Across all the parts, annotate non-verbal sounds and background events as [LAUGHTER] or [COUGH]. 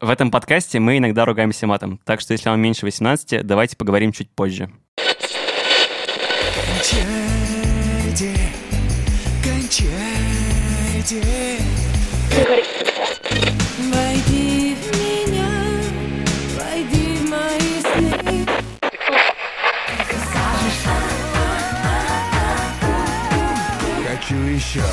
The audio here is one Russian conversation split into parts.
В этом подкасте мы иногда ругаемся матом, так что если вам меньше 18, давайте поговорим чуть позже. Кончайте, кончайте. Войди в меня, войди в мои сны. Хочу еще.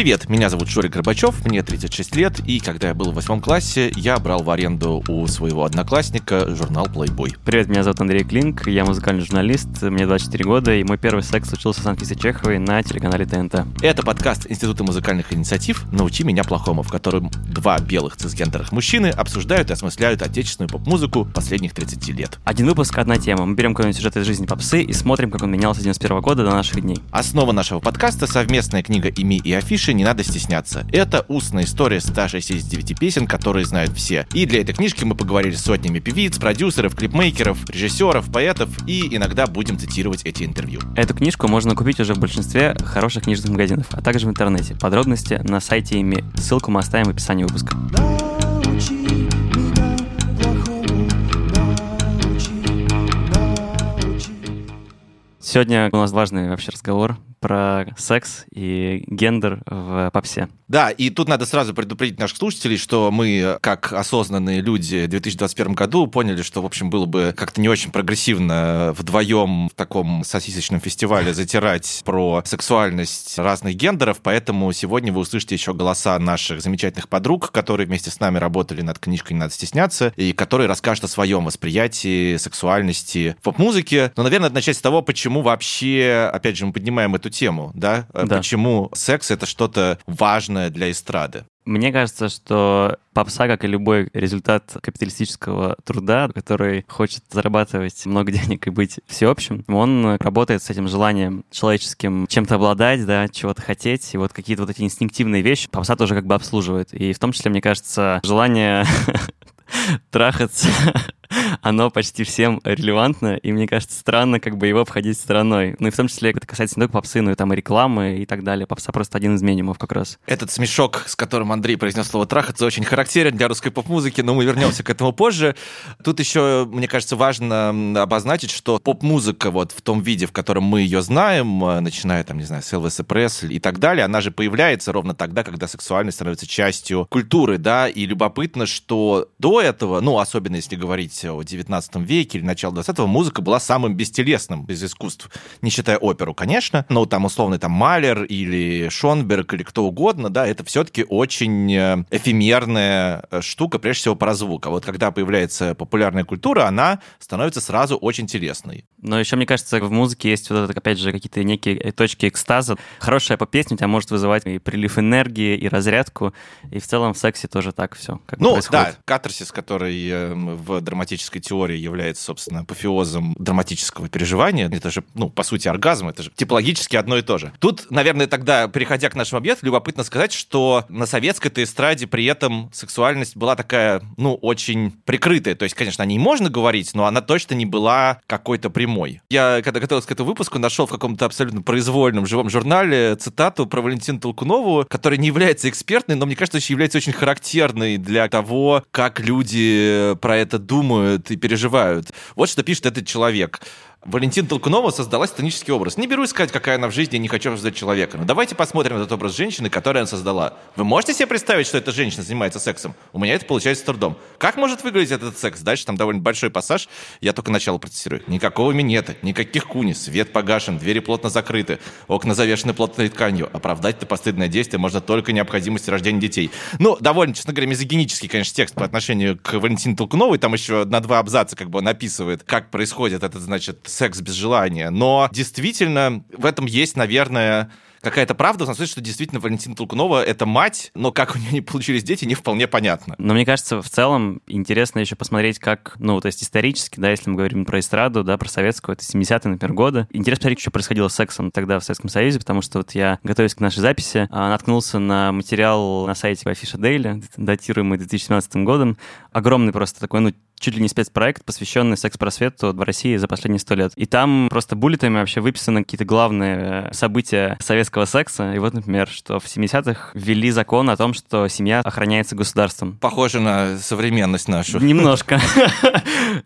Привет, меня зовут Шурик Горбачев, мне 36 лет, и когда я был в восьмом классе, я брал в аренду у своего одноклассника журнал Playboy. Привет, меня зовут Андрей Клинк, я музыкальный журналист, мне 24 года, и мой первый секс случился с Анфисой Чеховой на телеканале ТНТ. Это подкаст Института музыкальных инициатив «Научи меня плохому», в котором два белых цисгендерных мужчины обсуждают и осмысляют отечественную поп-музыку последних 30 лет. Один выпуск, одна тема. Мы берем какой-нибудь сюжет из жизни попсы и смотрим, как он менялся с 91 года до наших дней. Основа нашего подкаста — совместная книга «Ими и афиши» не надо стесняться. Это устная история 169 песен, которые знают все. И для этой книжки мы поговорили с сотнями певиц, продюсеров, клипмейкеров, режиссеров, поэтов и иногда будем цитировать эти интервью. Эту книжку можно купить уже в большинстве хороших книжных магазинов, а также в интернете. Подробности на сайте ими. Ссылку мы оставим в описании выпуска. Сегодня у нас важный вообще разговор про секс и гендер в попсе. Да, и тут надо сразу предупредить наших слушателей, что мы, как осознанные люди в 2021 году, поняли, что, в общем, было бы как-то не очень прогрессивно вдвоем в таком сосисочном фестивале затирать про сексуальность разных гендеров, поэтому сегодня вы услышите еще голоса наших замечательных подруг, которые вместе с нами работали над книжкой «Не надо стесняться», и которые расскажут о своем восприятии сексуальности в поп-музыке. Но, наверное, начать с того, почему вообще, опять же, мы поднимаем эту тему, да? Э, да. Почему секс — это что-то важное для эстрады? Мне кажется, что попса, как и любой результат капиталистического труда, который хочет зарабатывать много [LAUGHS] денег и быть всеобщим, он работает с этим желанием человеческим чем-то обладать, да, чего-то хотеть, и вот какие-то вот эти инстинктивные вещи попса тоже как бы обслуживает. И в том числе, мне кажется, желание [LAUGHS] трахаться [LAUGHS] оно почти всем релевантно, и мне кажется, странно как бы его обходить стороной. Ну и в том числе это касается не только попсы, но и там и рекламы и так далее. Попса просто один из минимумов как раз. Этот смешок, с которым Андрей произнес слово «трахаться», очень характерен для русской поп-музыки, но мы вернемся к этому позже. Тут еще, мне кажется, важно обозначить, что поп-музыка вот в том виде, в котором мы ее знаем, э, начиная там, не знаю, с Элвиса Пресли и так далее, она же появляется ровно тогда, когда сексуальность становится частью культуры, да, и любопытно, что до этого, ну, особенно если говорить о 19 веке или начало 20-го музыка была самым бестелесным из искусств, не считая оперу, конечно, но там условно там Малер или Шонберг или кто угодно, да, это все-таки очень э, эфемерная э, штука, прежде всего про звук. А вот когда появляется популярная культура, она становится сразу очень телесной. Но еще, мне кажется, в музыке есть вот это, опять же, какие-то некие точки экстаза. Хорошая по-песня у тебя может вызывать и прилив энергии, и разрядку, и в целом в сексе тоже так все как ну, происходит. да, катарсис, который э, в драматической теории является, собственно, апофеозом драматического переживания. Это же, ну, по сути, оргазм, это же типологически одно и то же. Тут, наверное, тогда, переходя к нашему объекту, любопытно сказать, что на советской эстраде при этом сексуальность была такая, ну, очень прикрытая. То есть, конечно, о ней можно говорить, но она точно не была какой-то прямой. Я, когда готовился к этому выпуску, нашел в каком-то абсолютно произвольном живом журнале цитату про Валентину Толкунову, которая не является экспертной, но мне кажется, является очень характерной для того, как люди про это думают и переживают. Вот что пишет этот человек. Валентина Толкунова создала сценический образ. Не берусь сказать, какая она в жизни, не хочу создать человека. Но давайте посмотрим этот образ женщины, который она создала. Вы можете себе представить, что эта женщина занимается сексом? У меня это получается с трудом. Как может выглядеть этот секс? Дальше там довольно большой пассаж. Я только начало процессирую. Никакого минета, никаких куни, свет погашен, двери плотно закрыты, окна завешены плотной тканью. Оправдать это постыдное действие можно только необходимости рождения детей. Ну, довольно, честно говоря, мизогинический, конечно, текст по отношению к Валентине Толкуновой. Там еще на два абзаца как бы он описывает, как происходит этот, значит, секс без желания. Но действительно в этом есть, наверное, какая-то правда, в том смысле, что действительно Валентина Толкунова — это мать, но как у нее не получились дети, не вполне понятно. Но мне кажется, в целом интересно еще посмотреть, как, ну, то есть исторически, да, если мы говорим про эстраду, да, про советскую, это 70-е, например, годы. Интересно посмотреть, что происходило с сексом тогда в Советском Союзе, потому что вот я, готовясь к нашей записи, а, наткнулся на материал на сайте Афиша Дейли, датируемый 2017 годом. Огромный просто такой, ну, чуть ли не спецпроект, посвященный секс-просвету в России за последние сто лет. И там просто буллетами вообще выписаны какие-то главные э, события советского секса. И вот, например, что в 70-х ввели закон о том, что семья охраняется государством. Похоже на современность нашу. Немножко. [LAUGHS]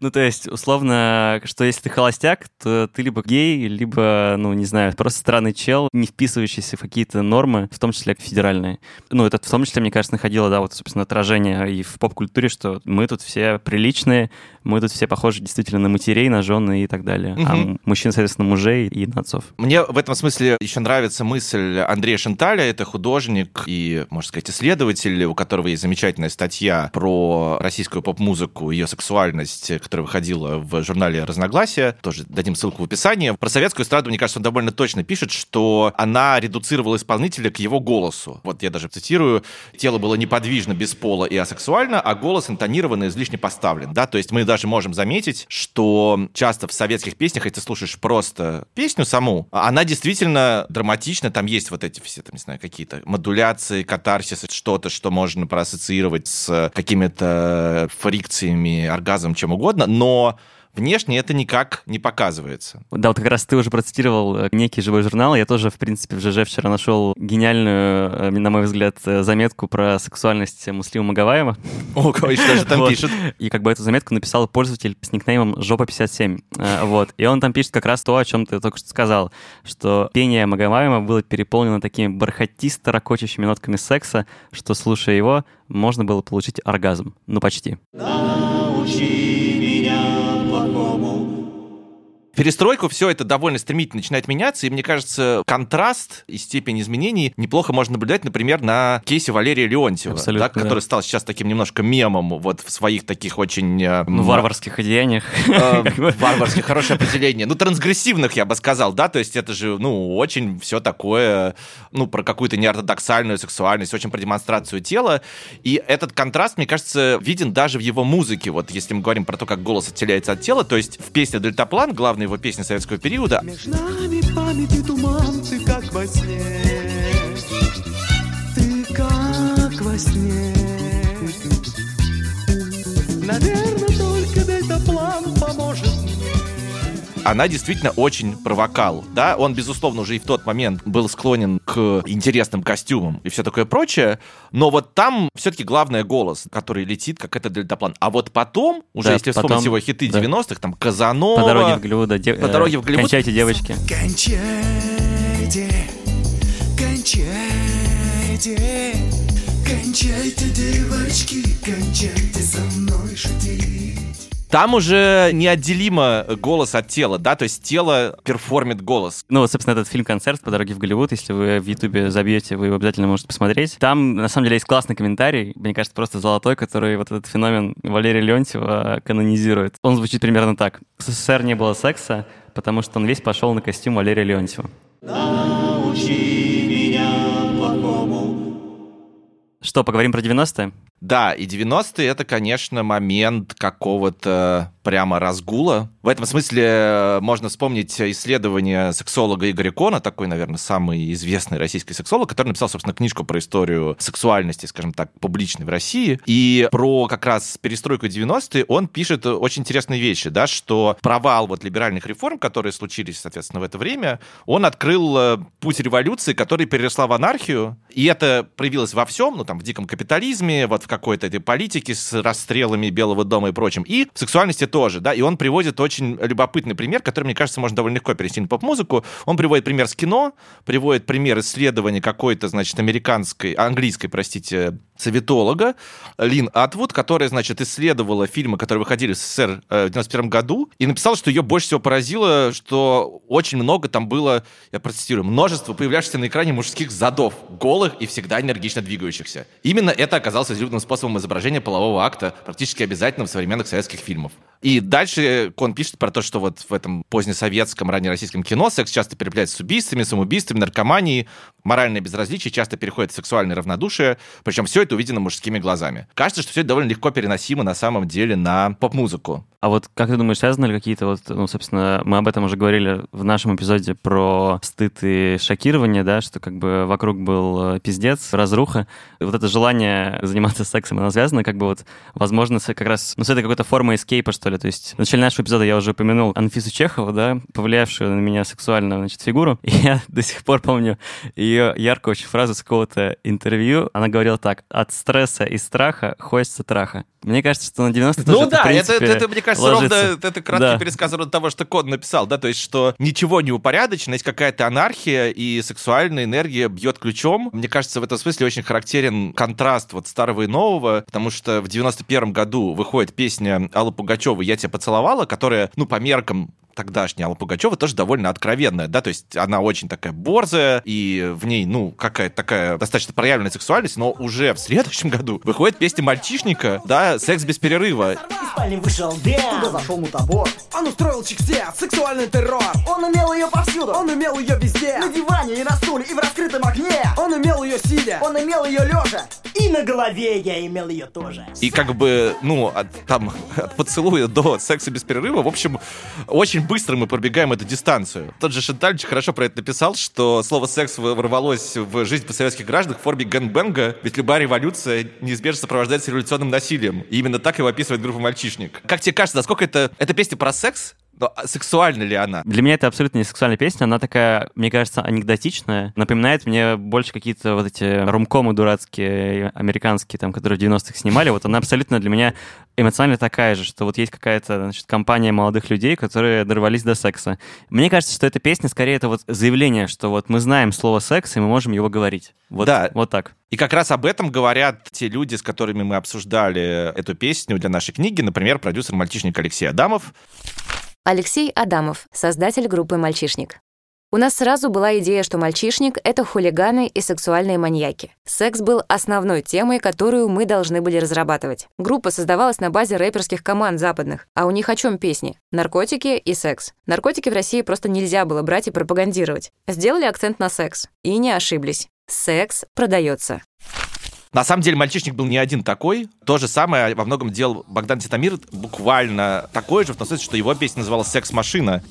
Ну, то есть, условно, что если ты холостяк, то ты либо гей, либо, ну, не знаю, просто странный чел, не вписывающийся в какие-то нормы, в том числе федеральные. Ну, это в том числе, мне кажется, находило, да, вот, собственно, отражение и в поп-культуре, что мы тут все приличные, мы тут все похожи действительно на матерей, на жены и так далее. Угу. А мужчин, соответственно, мужей и на отцов. Мне в этом смысле еще нравится мысль Андрея Шанталя. Это художник и, можно сказать, исследователь, у которого есть замечательная статья про российскую поп-музыку, ее сексуальность, которая выходила в журнале «Разногласия». Тоже дадим ссылку в описании. Про советскую эстраду, мне кажется, он довольно точно пишет, что она редуцировала исполнителя к его голосу. Вот я даже цитирую. «Тело было неподвижно, без пола и асексуально, а голос интонированно излишне поставлен». Да? То есть мы даже можем заметить, что часто в советских песнях, если ты слушаешь просто песню саму, она действительно драматична, там есть вот эти все, там, не знаю, какие-то модуляции, катарсис, что-то, что можно проассоциировать с какими-то фрикциями, оргазмом, чем угодно, но Внешне это никак не показывается. Да, вот как раз ты уже процитировал э, некий живой журнал. Я тоже, в принципе, в ЖЖ вчера нашел гениальную, э, на мой взгляд, э, заметку про сексуальность Муслима Магаваева. [LAUGHS] О, и что же там вот. пишет? И как бы эту заметку написал пользователь с никнеймом Жопа57. Вот. И он там пишет как раз то, о чем ты только что сказал, что пение Магаваева было переполнено такими бархатисто ракочущими нотками секса, что, слушая его, можно было получить оргазм. Ну, почти. Научи перестройку все это довольно стремительно начинает меняться, и мне кажется, контраст и степень изменений неплохо можно наблюдать, например, на кейсе Валерия Леонтьева, да, который да. стал сейчас таким немножко мемом вот в своих таких очень... Э, ну, варварских одеяниях. [LAUGHS] Э, [LAUGHS] варварских, хорошее определение. Ну, трансгрессивных, я бы сказал, да, то есть это же, ну, очень все такое, ну, про какую-то неортодоксальную сексуальность, очень про демонстрацию тела, и этот контраст, мне кажется, виден даже в его музыке, вот если мы говорим про то, как голос отделяется от тела, то есть в песне «Дельтаплан» главный его песни советского периода. Ты как во сне, ты как во сне. Она действительно очень провокал, да, он, безусловно, уже и в тот момент был склонен к интересным костюмам и все такое прочее, но вот там все-таки главное голос, который летит, как это дельтаплан. А вот потом, уже да, если потом, вспомнить его хиты да. 90-х, там Казанова... По дороге в Голливуд, да, де... по дороге в Голливуд. Кончайте, девочки. Кончайте, кончайте, кончайте, девочки, кончайте со мной шутить. Там уже неотделимо голос от тела, да, то есть тело перформит голос. Ну, вот, собственно, этот фильм-концерт «По дороге в Голливуд», если вы в Ютубе забьете, вы его обязательно можете посмотреть. Там, на самом деле, есть классный комментарий, мне кажется, просто золотой, который вот этот феномен Валерия Леонтьева канонизирует. Он звучит примерно так. В СССР не было секса, потому что он весь пошел на костюм Валерия Леонтьева. Научи Что, поговорим про 90-е? Да, и 90-е это, конечно, момент какого-то прямо разгула. В этом смысле э, можно вспомнить исследование сексолога Игоря Кона, такой, наверное, самый известный российский сексолог, который написал, собственно, книжку про историю сексуальности, скажем так, публичной в России. И про как раз перестройку 90-е он пишет очень интересные вещи, да, что провал вот либеральных реформ, которые случились, соответственно, в это время, он открыл э, путь революции, которая переросла в анархию, и это проявилось во всем, ну, там, в диком капитализме, вот в какой-то этой политике с расстрелами Белого дома и прочим, и в сексуальности тоже, да, и он приводит очень любопытный пример, который, мне кажется, можно довольно легко перенести на поп-музыку. Он приводит пример с кино, приводит пример исследования какой-то, значит, американской, английской, простите, советолога Лин Атвуд, которая, значит, исследовала фильмы, которые выходили в СССР э, в 91 году, и написала, что ее больше всего поразило, что очень много там было, я процитирую, множество появляющихся на экране мужских задов, голых и всегда энергично двигающихся. Именно это оказалось излюбленным способом изображения полового акта, практически обязательным в современных советских фильмах. И дальше он пишет про то, что вот в этом позднесоветском, раннероссийском кино секс часто переплетается с убийствами, самоубийствами, наркоманией, моральное безразличие часто переходит в сексуальное равнодушие, причем все это увидено мужскими глазами. Кажется, что все это довольно легко переносимо на самом деле на поп-музыку. А вот как ты думаешь, связаны ли какие-то вот, ну, собственно, мы об этом уже говорили в нашем эпизоде про стыд и шокирование, да, что как бы вокруг был э, пиздец, разруха. И вот это желание заниматься сексом, оно связано как бы вот, возможно, как раз, ну, с этой какой-то формой эскейпа, что ли. То есть в начале нашего эпизода я уже упомянул Анфису Чехову, да, повлиявшую на меня сексуально, значит, фигуру. И [LAUGHS] я до сих пор помню ее яркую очень фразу с какого-то интервью. Она говорила так, от стресса и страха хочется траха. Мне кажется, что на 90 Ну тоже да, это, это, в принципе, это, мне кажется, ложится. ровно это краткий Да. пересказ того, что Код написал, да, то есть, что ничего не упорядочено, есть какая-то анархия, и сексуальная энергия бьет ключом. Мне кажется, в этом смысле очень характерен контраст вот старого и нового, потому что в 91 году выходит песня Аллы Пугачевой «Я тебя поцеловала», которая, ну, по меркам тогдашняя Алла Пугачева тоже довольно откровенная, да, то есть она очень такая борзая, и в ней, ну, какая-то такая достаточно проявленная сексуальность, но уже в следующем году выходит песня «Мальчишника», да, «Секс без перерыва». Из спальни вышел Дэн Туда зашел мутабор. Он устроил чиксе, сексуальный террор. Он имел ее повсюду Он имел ее везде. На диване и на стуле и в раскрытом окне. Он имел ее сидя Он имел ее лежа И на голове я имел ее тоже. И как бы, ну, от, там, от поцелуя до секса без перерыва, в общем, очень быстро мы пробегаем эту дистанцию. Тот же Шантальевич хорошо про это написал, что слово «секс» ворвалось в жизнь постсоветских граждан в форме гэнгбэнга, ведь любая революция неизбежно сопровождается революционным насилием. И именно так его описывает группа «Мальчишник». Как тебе кажется, насколько это... Это песня про секс? Но а сексуальна ли она? Для меня это абсолютно не сексуальная песня, она такая, мне кажется, анекдотичная. Напоминает мне больше какие-то вот эти ромкомы дурацкие, американские, там, которые в 90-х снимали. Вот она абсолютно для меня эмоционально такая же, что вот есть какая-то, значит, компания молодых людей, которые дорвались до секса. Мне кажется, что эта песня скорее это вот заявление, что вот мы знаем слово секс, и мы можем его говорить. Вот, Да. вот так. И как раз об этом говорят те люди, с которыми мы обсуждали эту песню для нашей книги. Например, продюсер «Мальчишник» Алексей Адамов. Алексей Адамов, создатель группы «Мальчишник». У нас сразу была идея, что мальчишник — это хулиганы и сексуальные маньяки. Секс был основной темой, которую мы должны были разрабатывать. Группа создавалась на базе рэперских команд западных. А у них о чем песни? Наркотики и секс. Наркотики в России просто нельзя было брать и пропагандировать. Сделали акцент на секс. И не ошиблись. Секс продается. На самом деле мальчишник был не один такой. То же самое во многом делал Богдан Титамир, буквально такой же, в том смысле, что его песня называлась «Секс-машина».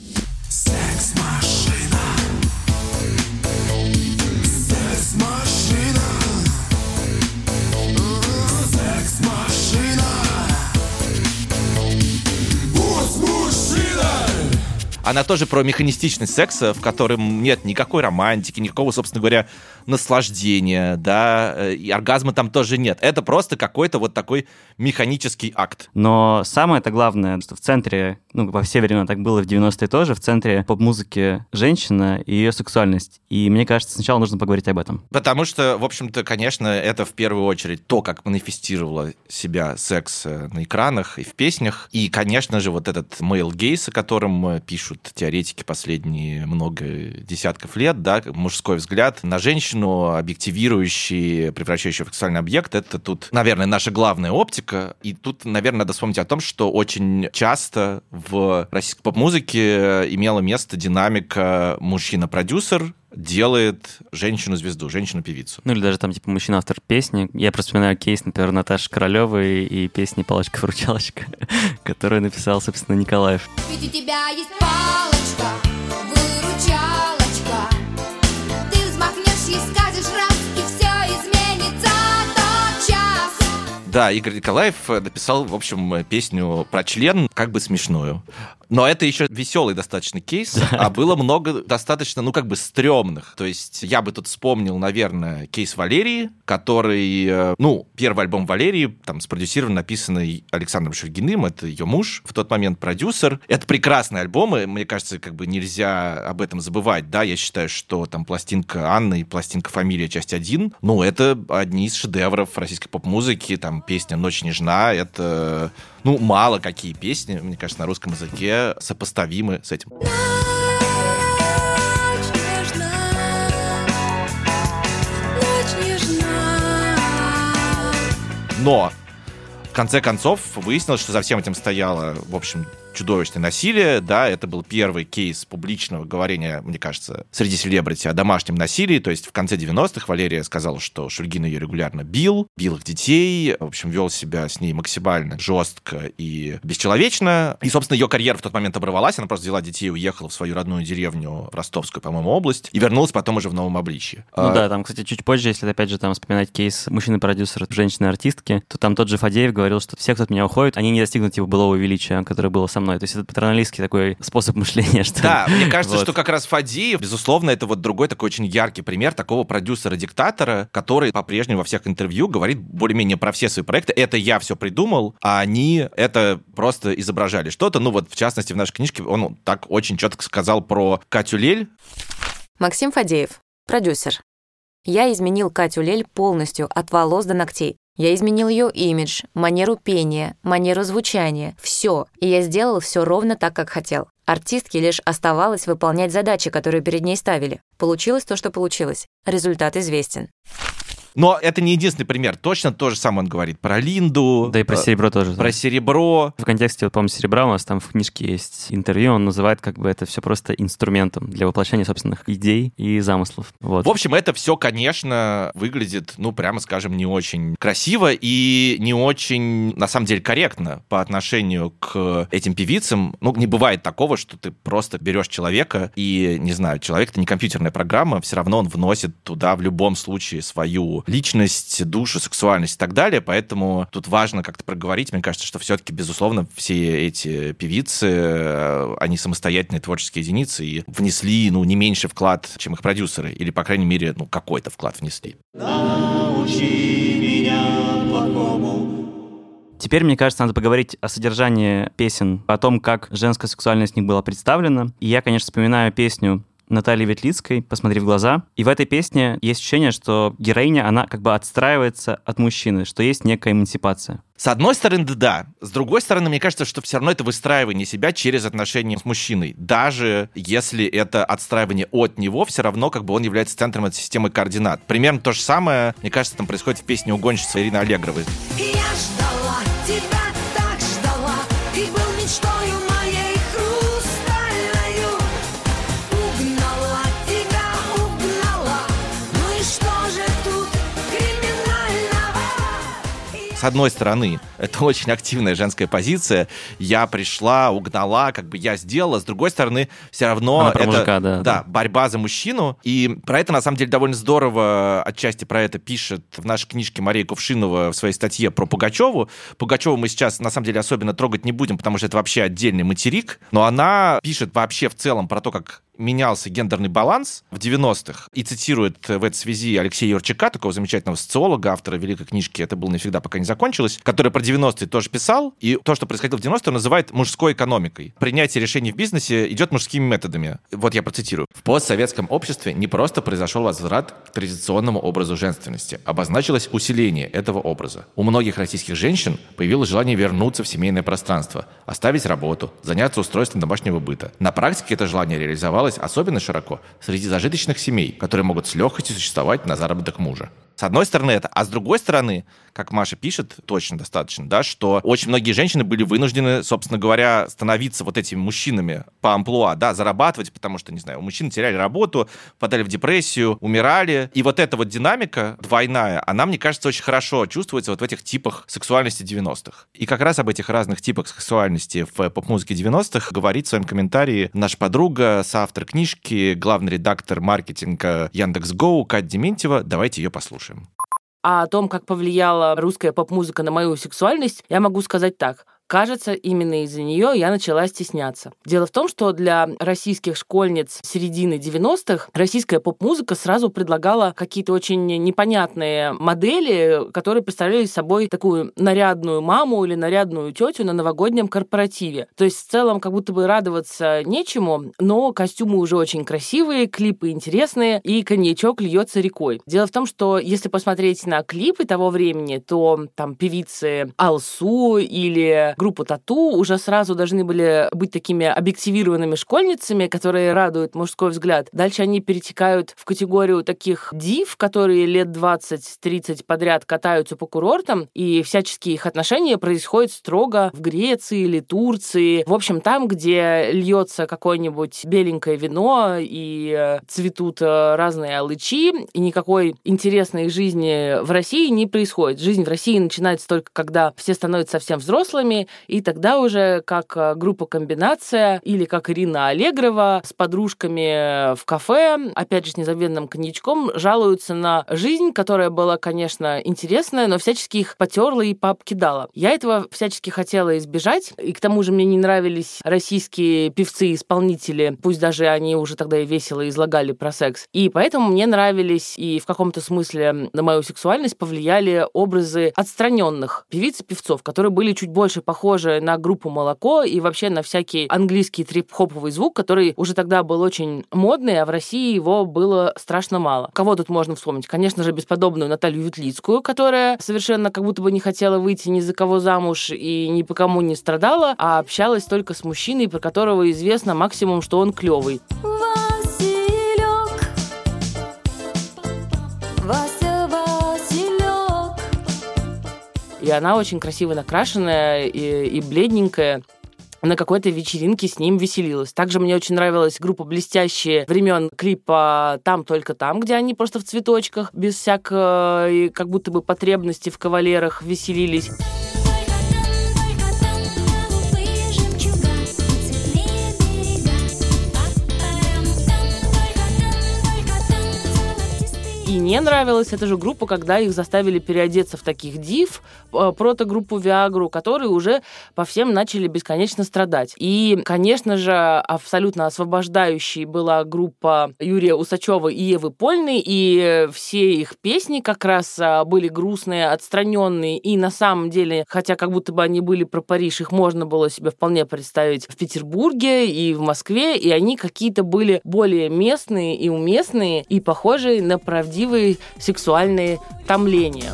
Она тоже про механистичность секса, в котором нет никакой романтики, никакого, собственно говоря, наслаждения, да, э, и оргазма там тоже нет. Это просто какой-то вот такой механический акт. Но самое это главное, что в центре, ну, во все времена так было, в 90-е тоже, в центре поп-музыки женщина и ее сексуальность. И мне кажется, сначала нужно поговорить об этом. Потому что, в общем-то, конечно, это в первую очередь то, как манифестировала себя секс э, на экранах и в песнях. И, конечно же, вот этот мейл гейс, о котором э, пишут теоретики последние много десятков лет, да, мужской взгляд на женщину, объективирующий, превращающий в сексуальный объект, это тут, наверное, наша главная оптика. И тут, наверное, надо вспомнить о том, что очень часто в российской поп-музыке имела место динамика мужчина-продюсер, делает женщину-звезду, женщину-певицу. Ну или даже там типа мужчина-автор песни. Я просто вспоминаю кейс, например, Наташи Королевой и песни «Палочка-выручалочка», [LAUGHS] которую написал, собственно, Николаев. Ведь у тебя есть палочка, Да, Игорь Николаев э, написал, в общем, э, песню про член, как бы смешную. Но это еще веселый достаточно кейс, а было много достаточно, ну, как бы стрёмных. То есть я бы тут вспомнил, наверное, кейс Валерии, который, э, ну, первый альбом Валерии, там, спродюсирован, написанный Александром Шульгиным, это ее муж, в тот момент продюсер. Это прекрасные альбомы, мне кажется, как бы нельзя об этом забывать, да, я считаю, что там пластинка Анны и пластинка Фамилия, часть 1, ну, это одни из шедевров российской поп-музыки, там, песня «Ночь нежна», это, ну, мало какие песни, мне кажется, на русском языке сопоставимы с этим. Но В конце концов, выяснилось, что за всем этим стояло, в общем, чудовищное насилие, да, это был первый кейс публичного говорения, мне кажется, среди селебрити о домашнем насилии, то есть в конце 90-х Валерия сказала, что Шульгин ее регулярно бил, бил их детей, в общем, вел себя с ней максимально жестко и бесчеловечно, и, собственно, ее карьера в тот момент оборвалась, она просто взяла детей и уехала в свою родную деревню, Ростовскую, по-моему, область, и вернулась потом уже в новом обличье. Ну А, да, там, кстати, чуть позже, если опять же там вспоминать кейс мужчины-продюсера, женщины-артистки, то там тот же Фадеев говорил, что все, кто от меня уходит, они не достигнут типа былого величия, которое было со мной. То есть это патernалистский такой способ мышления, что Да, мне кажется, Вот. что как раз Фадеев, безусловно, это вот другой такой очень яркий пример такого продюсера-диктатора, который по-прежнему во всех интервью говорит более-менее про все свои проекты. Это я все придумал, а они это просто изображали что-то. Ну вот, в частности, в нашей книжке он так очень четко сказал про Катю Лель. Максим Фадеев, продюсер. Я изменил Катю Лель полностью, от волос до ногтей. Я изменил ее имидж, манеру пения, манеру звучания, все. И я сделал все ровно так, как хотел. Артистке лишь оставалось выполнять задачи, которые перед ней ставили. Получилось то, что получилось. Результат известен. Но это не единственный пример. Точно то же самое он говорит про Линду, Да и про э, серебро тоже. про серебро. В контексте, вот, по-моему, серебра у нас там в книжке есть интервью, он называет как бы это все просто инструментом для воплощения собственных идей и замыслов. Вот. В общем, это все, конечно, выглядит, ну, прямо скажем, не очень красиво и не очень, на самом деле, корректно по отношению к этим певицам. Ну, не бывает такого, что ты просто берешь человека и, не знаю, человек это не компьютерная программа, все равно он вносит туда в любом случае свою личность, душу, сексуальность и так далее. Поэтому тут важно как-то проговорить. Мне кажется, что все-таки, безусловно, все эти певицы, э, они самостоятельные творческие единицы и внесли, ну, не меньше вклад, чем их продюсеры. Или, по крайней мере, ну, какой-то вклад внесли. Теперь, мне кажется, надо поговорить о содержании песен, о том, как женская сексуальность в них была представлена. И я, конечно, вспоминаю песню Натальи Ветлицкой «Посмотри в глаза». И в этой песне есть ощущение, что героиня, она как бы отстраивается от мужчины, что есть некая эмансипация. С одной стороны, да. С другой стороны, мне кажется, что все равно это выстраивание себя через отношения с мужчиной. Даже если это отстраивание от него, все равно как бы он является центром этой системы координат. Примерно то же самое, мне кажется, там происходит в песне «Угонщица» Ирины Аллегровой. Я ждала С одной стороны, это [LAUGHS] очень активная женская позиция. Я пришла, угнала, как бы я сделала. С другой стороны, все равно Она это мужика, да, да. борьба за мужчину. И про это, на самом деле, довольно здорово отчасти про это пишет в нашей книжке Мария Кувшинова в своей статье про Пугачеву. Пугачеву мы сейчас, на самом деле, особенно трогать не будем, потому что это вообще отдельный материк. Но она пишет вообще в целом про то, как менялся гендерный баланс в 90-х и цитирует в этой связи Алексея Юрчака, такого замечательного социолога, автора великой книжки «Это было навсегда, пока не закончилось», который про 90-е тоже писал, и то, что происходило в 90-е, он называет мужской экономикой. Принятие решений в бизнесе идет мужскими методами. Вот я процитирую. В постсоветском обществе не просто произошел возврат к традиционному образу женственности, обозначилось усиление этого образа. У многих российских женщин появилось желание вернуться в семейное пространство, оставить работу, заняться устройством домашнего быта. На практике это желание реализовалось особенно широко среди зажиточных семей, которые могут с легкостью существовать на заработок мужа. С одной стороны это, а с другой стороны, как Маша пишет, точно достаточно, да, что очень многие женщины были вынуждены, собственно говоря, становиться вот этими мужчинами по амплуа, да, зарабатывать, потому что, не знаю, у мужчин теряли работу, впадали в депрессию, умирали. И вот эта вот динамика двойная, она, мне кажется, очень хорошо чувствуется вот в этих типах сексуальности 90-х. И как раз об этих разных типах сексуальности в поп-музыке 90-х говорит в своем комментарии наша подруга, соавтор книжки, главный редактор маркетинга Яндекс.Гоу Катя Дементьева. Давайте ее послушаем. А о том, как повлияла русская поп-музыка на мою сексуальность, я могу сказать так. Кажется, именно из-за нее я начала стесняться. Дело в том, что для российских школьниц середины 90-х российская поп-музыка сразу предлагала какие-то очень непонятные модели, которые представляли собой такую нарядную маму или нарядную тетю на новогоднем корпоративе. То есть в целом как будто бы радоваться нечему, но костюмы уже очень красивые, клипы интересные, и коньячок льется рекой. Дело в том, что если посмотреть на клипы того времени, то там певицы Алсу или группу Тату, уже сразу должны были быть такими объективированными школьницами, которые радуют мужской взгляд. Дальше они перетекают в категорию таких див, которые лет 20-30 подряд катаются по курортам, и всяческие их отношения происходят строго в Греции или Турции. В общем, там, где льется какое-нибудь беленькое вино и э, цветут э, разные алычи, и никакой интересной жизни в России не происходит. Жизнь в России начинается только когда все становятся совсем взрослыми, и тогда уже как э, группа «Комбинация» или как Ирина Аллегрова с подружками в кафе, опять же, с незабвенным коньячком, жалуются на жизнь, которая была, конечно, интересная, но всячески их потерла и пообкидала. Я этого всячески хотела избежать, и к тому же мне не нравились российские певцы-исполнители, пусть даже они уже тогда и весело излагали про секс. И поэтому мне нравились и в каком-то смысле на мою сексуальность повлияли образы отстраненных певиц и певцов, которые были чуть больше похожи на группу «Молоко» и вообще на всякий английский трип-хоповый звук, который уже тогда был очень модный, а в России его было страшно мало. Кого тут можно вспомнить? Конечно же, бесподобную Наталью Ветлицкую, которая совершенно как будто бы не хотела выйти ни за кого замуж и ни по кому не страдала, а общалась только с мужчиной, про которого известно максимум, что он клевый. Она очень красиво накрашенная и, и бледненькая на какой-то вечеринке с ним веселилась. Также мне очень нравилась группа «Блестящие» времен клипа «Там только там», где они просто в цветочках, без всякой как будто бы потребности в кавалерах веселились. И не нравилась эта же группа, когда их заставили переодеться в таких див, э, протогруппу Виагру, которые уже по всем начали бесконечно страдать. И, конечно же, абсолютно освобождающей была группа Юрия Усачева и Евы Польной, и все их песни как раз а, были грустные, отстраненные, и на самом деле, хотя как будто бы они были про Париж, их можно было себе вполне представить в Петербурге и в Москве, и они какие-то были более местные и уместные, и похожие на правдивые сексуальные томления.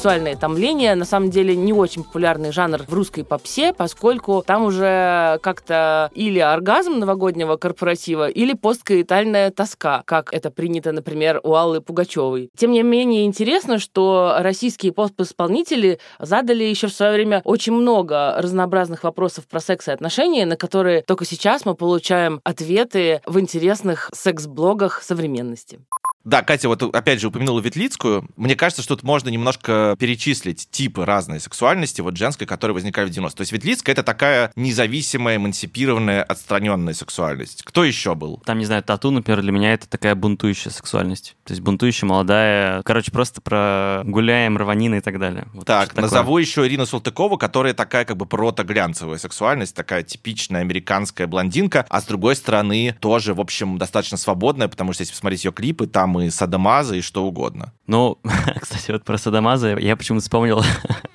Сексуальное томление на самом деле не очень популярный жанр в русской попсе, поскольку там уже как-то или оргазм новогоднего корпоратива, или посткаитальная тоска, как это принято, например, у Аллы Пугачевой. Тем не менее, интересно, что российские поп-исполнители задали еще в свое время очень много разнообразных вопросов про секс и отношения, на которые только сейчас мы получаем ответы в интересных секс-блогах современности. Да, Катя вот опять же упомянула Ветлицкую. Мне кажется, что тут можно немножко перечислить типы разной сексуальности, вот женской, которые возникали в 90-е. То есть Ветлицкая — это такая независимая, эмансипированная, отстраненная сексуальность. Кто еще был? Там, не знаю, тату, например, для меня это такая бунтующая сексуальность. То есть бунтующая, молодая. Короче, просто про гуляем, рванины и так далее. Вот Так, что такое. назову еще Ирину Салтыкову, которая такая как бы прото-глянцевая сексуальность, такая типичная американская блондинка, а с другой стороны тоже, в общем, достаточно свободная, потому что если посмотреть ее клипы, там и садомаза, и что угодно. Ну, [LAUGHS] кстати, вот про Садамаза я почему-то вспомнил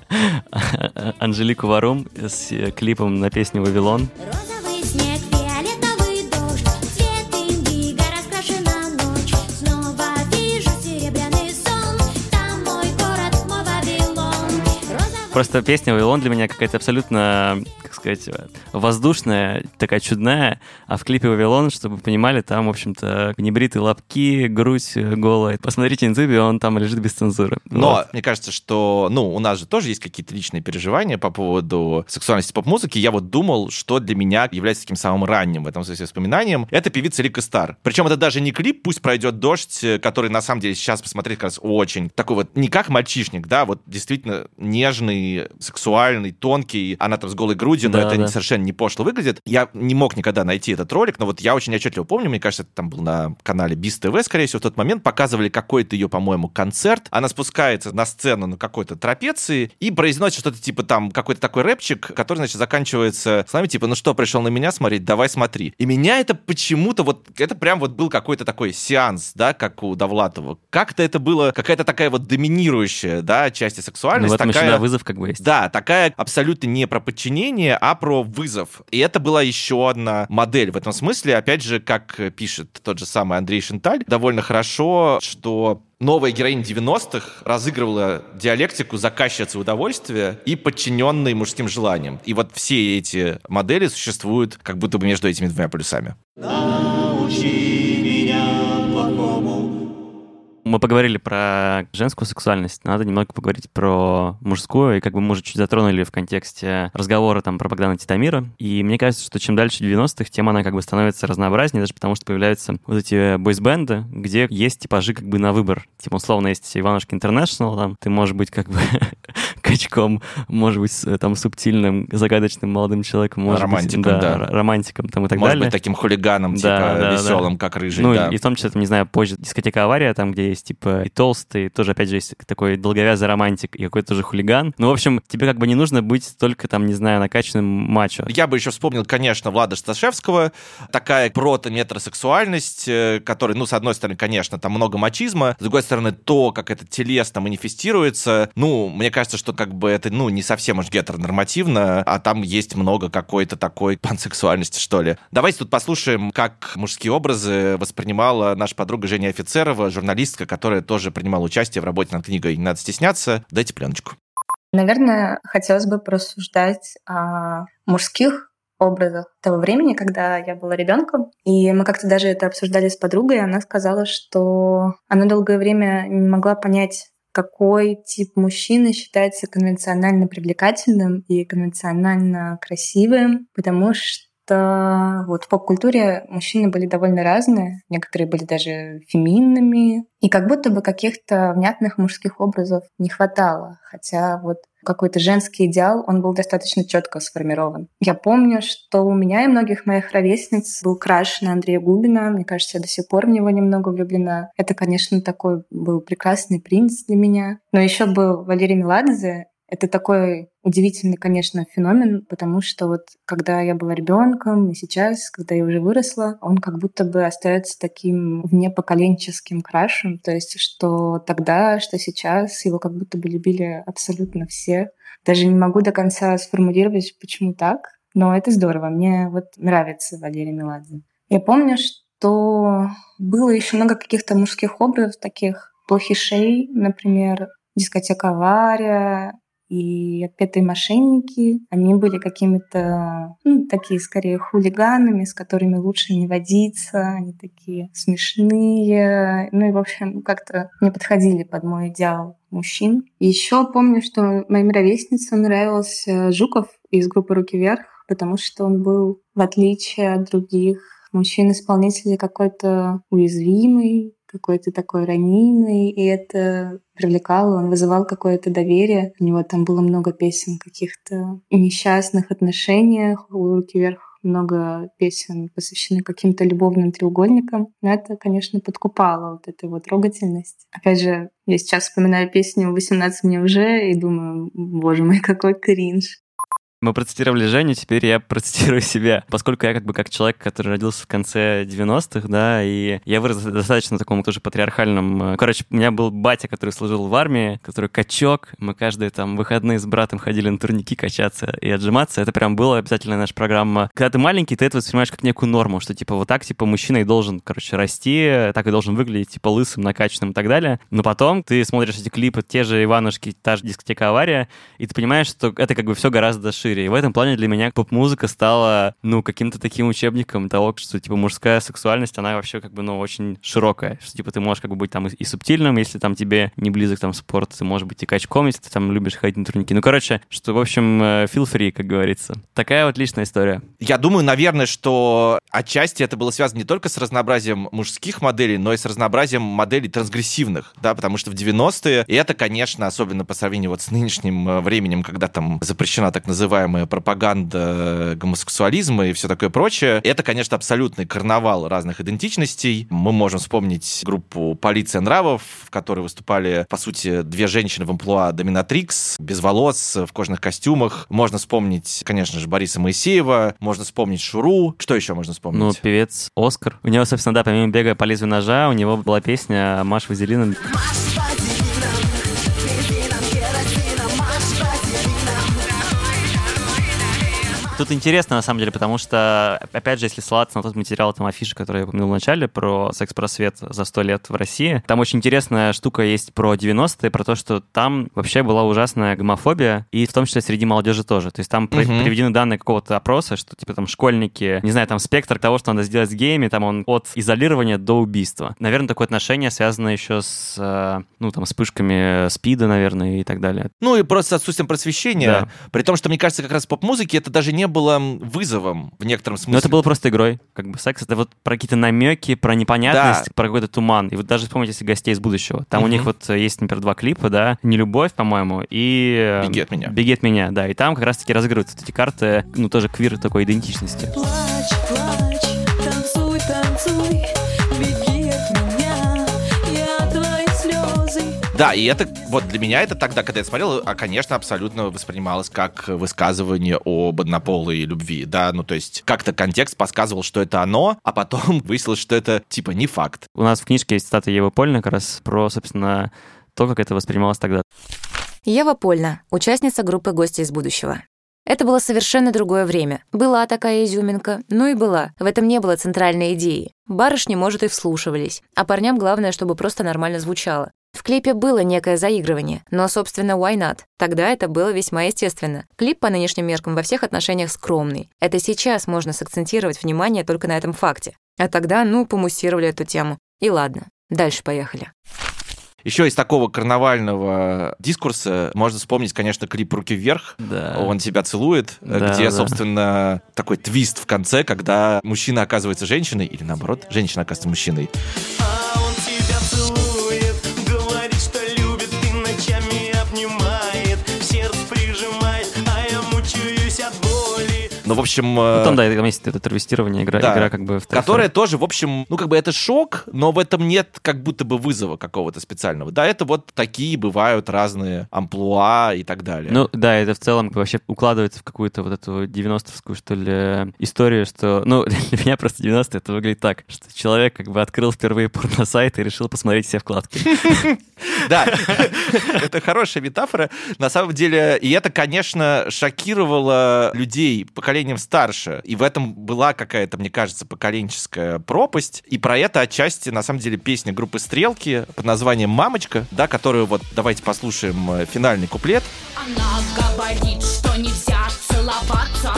[LAUGHS] Анжелику Варум с клипом на песню «Вавилон». Розовый Просто песня «Вавилон» для меня какая-то абсолютно, как сказать, воздушная, такая чудная, а в клипе «Вавилон», чтобы вы понимали, там, в общем-то, небритые лобки, грудь голая. Посмотрите на Ютубе, он там лежит без цензуры. Но Вот. мне кажется, что, ну, у нас же тоже есть какие-то личные переживания по поводу сексуальности поп-музыки. Я вот думал, что для меня является таким самым ранним в этом смысле воспоминанием. Это певица Рика Стар. Причем это даже не клип «Пусть пройдет дождь», э, который на самом деле сейчас посмотреть как раз очень такой вот, не как мальчишник, да, вот действительно нежный, сексуальный, тонкий. Она там с голой грудью, но Да, это да. совершенно не пошло выглядит. Я не мог никогда найти этот ролик, но вот я очень отчетливо помню, мне кажется, это там был на канале Биз ТВ, скорее всего, в тот момент показывали какой-то ее, по-моему, концерт. Она спускается на сцену на какой-то трапеции и произносит что-то типа там какой-то такой рэпчик, который, значит, заканчивается словами типа, ну что, пришел на меня смотреть, давай смотри. И меня это почему-то вот, это прям вот был какой-то такой сеанс, да, как у Довлатова. Как-то это было какая-то такая вот доминирующая, да, часть Ну, сексуальности. в этом еще, такая... да, вызов, как как бы есть. Да, такая абсолютно не про подчинение, а про вызов. И это была еще одна модель в этом смысле. Опять же, как пишет тот же самый Андрей Шенталь, довольно хорошо, что новая героиня 90-х разыгрывала диалектику заказчицы удовольствия и подчиненной мужским желаниям. И вот все эти модели существуют как будто бы между этими двумя полюсами. Мы поговорили про женскую сексуальность, надо немного поговорить про мужскую, и как бы мы уже чуть затронули в контексте разговора там про Богдана Титамира. И мне кажется, что чем дальше 90-х, тем она как бы становится разнообразнее, даже потому что появляются вот эти бойсбенды, где есть типажи как бы на выбор. Типа, условно, есть Иванушки Интернешнл, там ты можешь быть как бы [LAUGHS] качком, может быть, там субтильным, загадочным молодым человеком, может Романтиком, быть, да. р- романтиком там и так Может далее. быть, таким хулиганом, Да, типа да, да. веселым, как рыжий. Ну, да. и в том числе, там, не знаю, позже дискотека «Авария», там, где есть, типа, и толстый, тоже, опять же, есть такой долговязый романтик и какой-то тоже хулиган. Ну, в общем, тебе как бы не нужно быть только, там, не знаю, накачанным мачо. Я бы еще вспомнил, конечно, Влада Сташевского, такая прото-метросексуальность, э, которая, ну, с одной стороны, конечно, там много мачизма, с другой стороны, то, как это телесно манифестируется, ну, мне кажется, что как бы это, ну, не совсем уж гетеронормативно, а там есть много какой-то такой пансексуальности, что ли. Давайте тут послушаем, как мужские образы воспринимала наша подруга Женя Офицерова, журналистка, которая тоже принимала участие в работе над книгой «Не надо стесняться». Дайте пленочку. Наверное, хотелось бы порассуждать о мужских образах того времени, когда я была ребенком. И мы как-то даже это обсуждали с подругой, и она сказала, что она долгое время не могла понять, какой тип мужчины считается конвенционально привлекательным и конвенционально красивым, потому что вот в поп-культуре мужчины были довольно разные, некоторые были даже феминными, и как будто бы каких-то внятных мужских образов не хватало, хотя вот какой-то женский идеал, он был достаточно четко сформирован. Я помню, что у меня и многих моих ровесниц был краш на Андрея Губина. Мне кажется, я до сих пор в него немного влюблена. Это, конечно, такой был прекрасный принц для меня. Но еще был Валерий Меладзе. Это такой удивительный, конечно, феномен, потому что вот когда я была ребенком и сейчас, когда я уже выросла, он как будто бы остается таким внепоколенческим крашем, то есть что тогда, что сейчас, его как будто бы любили абсолютно все. Даже не могу до конца сформулировать, почему так, но это здорово. Мне вот нравится Валерий Меладзе. Я помню, что было еще много каких-то мужских образов, таких плохишей, например, дискотека «Авария», и отпетые мошенники, они были какими-то, ну, такие скорее хулиганами, с которыми лучше не водиться, они такие смешные, ну и, в общем, как-то не подходили под мой идеал мужчин. Еще помню, что моим ровесницам нравился Жуков из группы «Руки вверх», потому что он был, в отличие от других мужчин-исполнителей, какой-то уязвимый, какой-то такой ранимый, и это привлекало, он вызывал какое-то доверие. У него там было много песен каких-то несчастных отношениях, «Руки вверх» много песен посвящены каким-то любовным треугольникам. Но это, конечно, подкупало вот эту вот трогательность. Опять же, я сейчас вспоминаю песню «18 мне уже» и думаю, боже мой, какой кринж. Мы процитировали Женю, теперь я процитирую себя. Поскольку я как бы как человек, который родился в конце 90-х, да, и я вырос достаточно таком тоже патриархальном... э, Короче, у меня был батя, который служил в армии, который качок. Мы каждые там выходные с братом ходили на турники качаться и отжиматься. Это прям была обязательная наша программа. Когда ты маленький, ты это воспринимаешь как некую норму, что типа вот так, типа, мужчина и должен, короче, расти, так и должен выглядеть, типа, лысым, накачанным и так далее. Но потом ты смотришь эти клипы, те же Иванушки, та же дискотека «Авария», и ты понимаешь, что это как бы все гораздо шире. И в этом плане для меня поп-музыка стала, ну, каким-то таким учебником того, что, типа, мужская сексуальность, она вообще, как бы, ну, очень широкая. Что, типа, ты можешь, как бы, быть там и, и субтильным, если там тебе не близок там спорт, ты можешь быть и качком, если ты там любишь ходить на турники. Ну, короче, что, в общем, э, feel free, как говорится. Такая вот личная история. Я думаю, наверное, что отчасти это было связано не только с разнообразием мужских моделей, но и с разнообразием моделей трансгрессивных, да, потому что в 90-е, и это, конечно, особенно по сравнению вот с нынешним э, временем, когда там запрещена так называемая пропаганда гомосексуализма и все такое прочее, это, конечно, абсолютный карнавал разных идентичностей. Мы можем вспомнить группу «Полиция нравов», в которой выступали, по сути, две женщины в амплуа доминатрикс, без волос, в кожаных костюмах. Можно вспомнить, конечно же, Бориса Моисеева, можно вспомнить Шуру. Что еще можно вспомнить? Ну, певец Оскар. У него, собственно, да, помимо бега по лезвию ножа, у него была песня «Маш Вазелином». Маш Тут интересно, на самом деле, потому что, опять же, если ссылаться на тот материал, там, афиши, который я упомянул в начале, про секс-просвет за сто лет в России, там очень интересная штука есть про 90-е, про то, что там вообще была ужасная гомофобия, и в том числе среди молодежи тоже. То есть там Мгм. приведены данные какого-то опроса, что, типа, там, школьники, не знаю, там, спектр того, что надо сделать с геями, там, он от изолирования до убийства. Наверное, такое отношение связано еще с, э, ну, там, вспышками СПИДа, наверное, и так далее. Ну и просто отсутствием просвещения. Да. При том, что, мне кажется, как раз в поп-музыке это даже не было вызовом в некотором смысле. Но это было просто игрой. Как бы секс это вот про какие-то намеки, про непонятность, про какой-то туман. И вот даже вспомните если гостей из будущего. Там у Мгм. них вот э, есть, например, два клипа, да, Не любовь, по-моему, и э, «Беги от меня». Беги от меня, да. И там как раз-таки разыгрываются вот эти карты, ну, тоже квир такой идентичности. Плачь, плачь, танцуй, танцуй, Да, и это вот для меня это тогда, когда я смотрел, а, конечно, абсолютно воспринималось как высказывание об однополой любви, да, ну то есть как-то контекст подсказывал, что это оно, а потом [LAUGHS] выяснилось, что это типа не факт. У нас в книжке есть цитата Евы Польна как раз про, собственно, то, как это воспринималось тогда. Ева Польна, участница группы «Гости из будущего». Это было совершенно другое время. Была такая изюминка, ну и была. В этом не было центральной идеи. Барышни, может, и вслушивались. А парням главное, чтобы просто нормально звучало. В клипе было некое заигрывание, но, собственно, why not? Тогда это было весьма естественно. Клип по нынешним меркам во всех отношениях скромный. Это сейчас можно сакцентировать внимание только на этом факте. А тогда, ну, помуссировали эту тему. И ладно, дальше поехали. Еще из такого карнавального дискурса можно вспомнить, конечно, клип «Руки вверх», Да. он тебя целует, э, Да, где, да. собственно, такой твист в конце, когда мужчина оказывается женщиной, или наоборот, женщина оказывается мужчиной. Ну, в общем... Ну, э, там, да, там есть это травестирование, игра, Да. игра как бы в Которая тоже, в общем, ну, как бы это шок, но в этом нет как будто бы вызова какого-то специального. Да, это вот такие бывают разные амплуа и так далее. Ну да, это в целом вообще укладывается в какую-то вот эту 90-вскую, что ли, историю, что, ну, [LAUGHS] для меня просто 90 это выглядит так, что человек как бы открыл впервые порно-сайт и решил посмотреть все вкладки. [LAUGHS] Да, [LAUGHS] это хорошая метафора. На самом деле, и это, конечно, шокировало людей поколением старше. И в этом была какая-то, мне кажется, поколенческая пропасть. И про это отчасти, на самом деле, песня группы «Стрелки» под названием «Мамочка», да, которую вот давайте послушаем э, финальный куплет. Она говорит, что нельзя целоваться,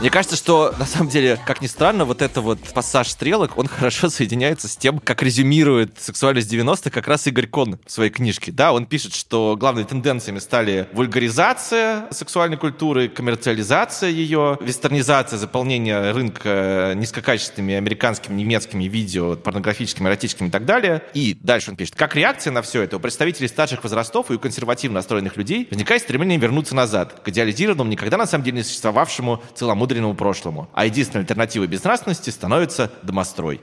Мне кажется, что, на самом деле, как ни странно, вот это вот пассаж стрелок, он хорошо [LAUGHS] соединяется с тем, как резюмирует сексуальность 90-х как раз Игорь Кон в своей книжке. Да, он пишет, что главными тенденциями стали вульгаризация сексуальной культуры, коммерциализация ее, вестернизация, заполнение рынка низкокачественными американскими, немецкими видео, порнографическими, эротическими и так далее. И дальше он пишет, как реакция на все это у представителей старших возрастов и у консервативно настроенных людей возникает стремление вернуться назад, к идеализированному, никогда на самом деле не существовавшему целомудренному прошлому. А единственной альтернативой безнравственности становится домострой.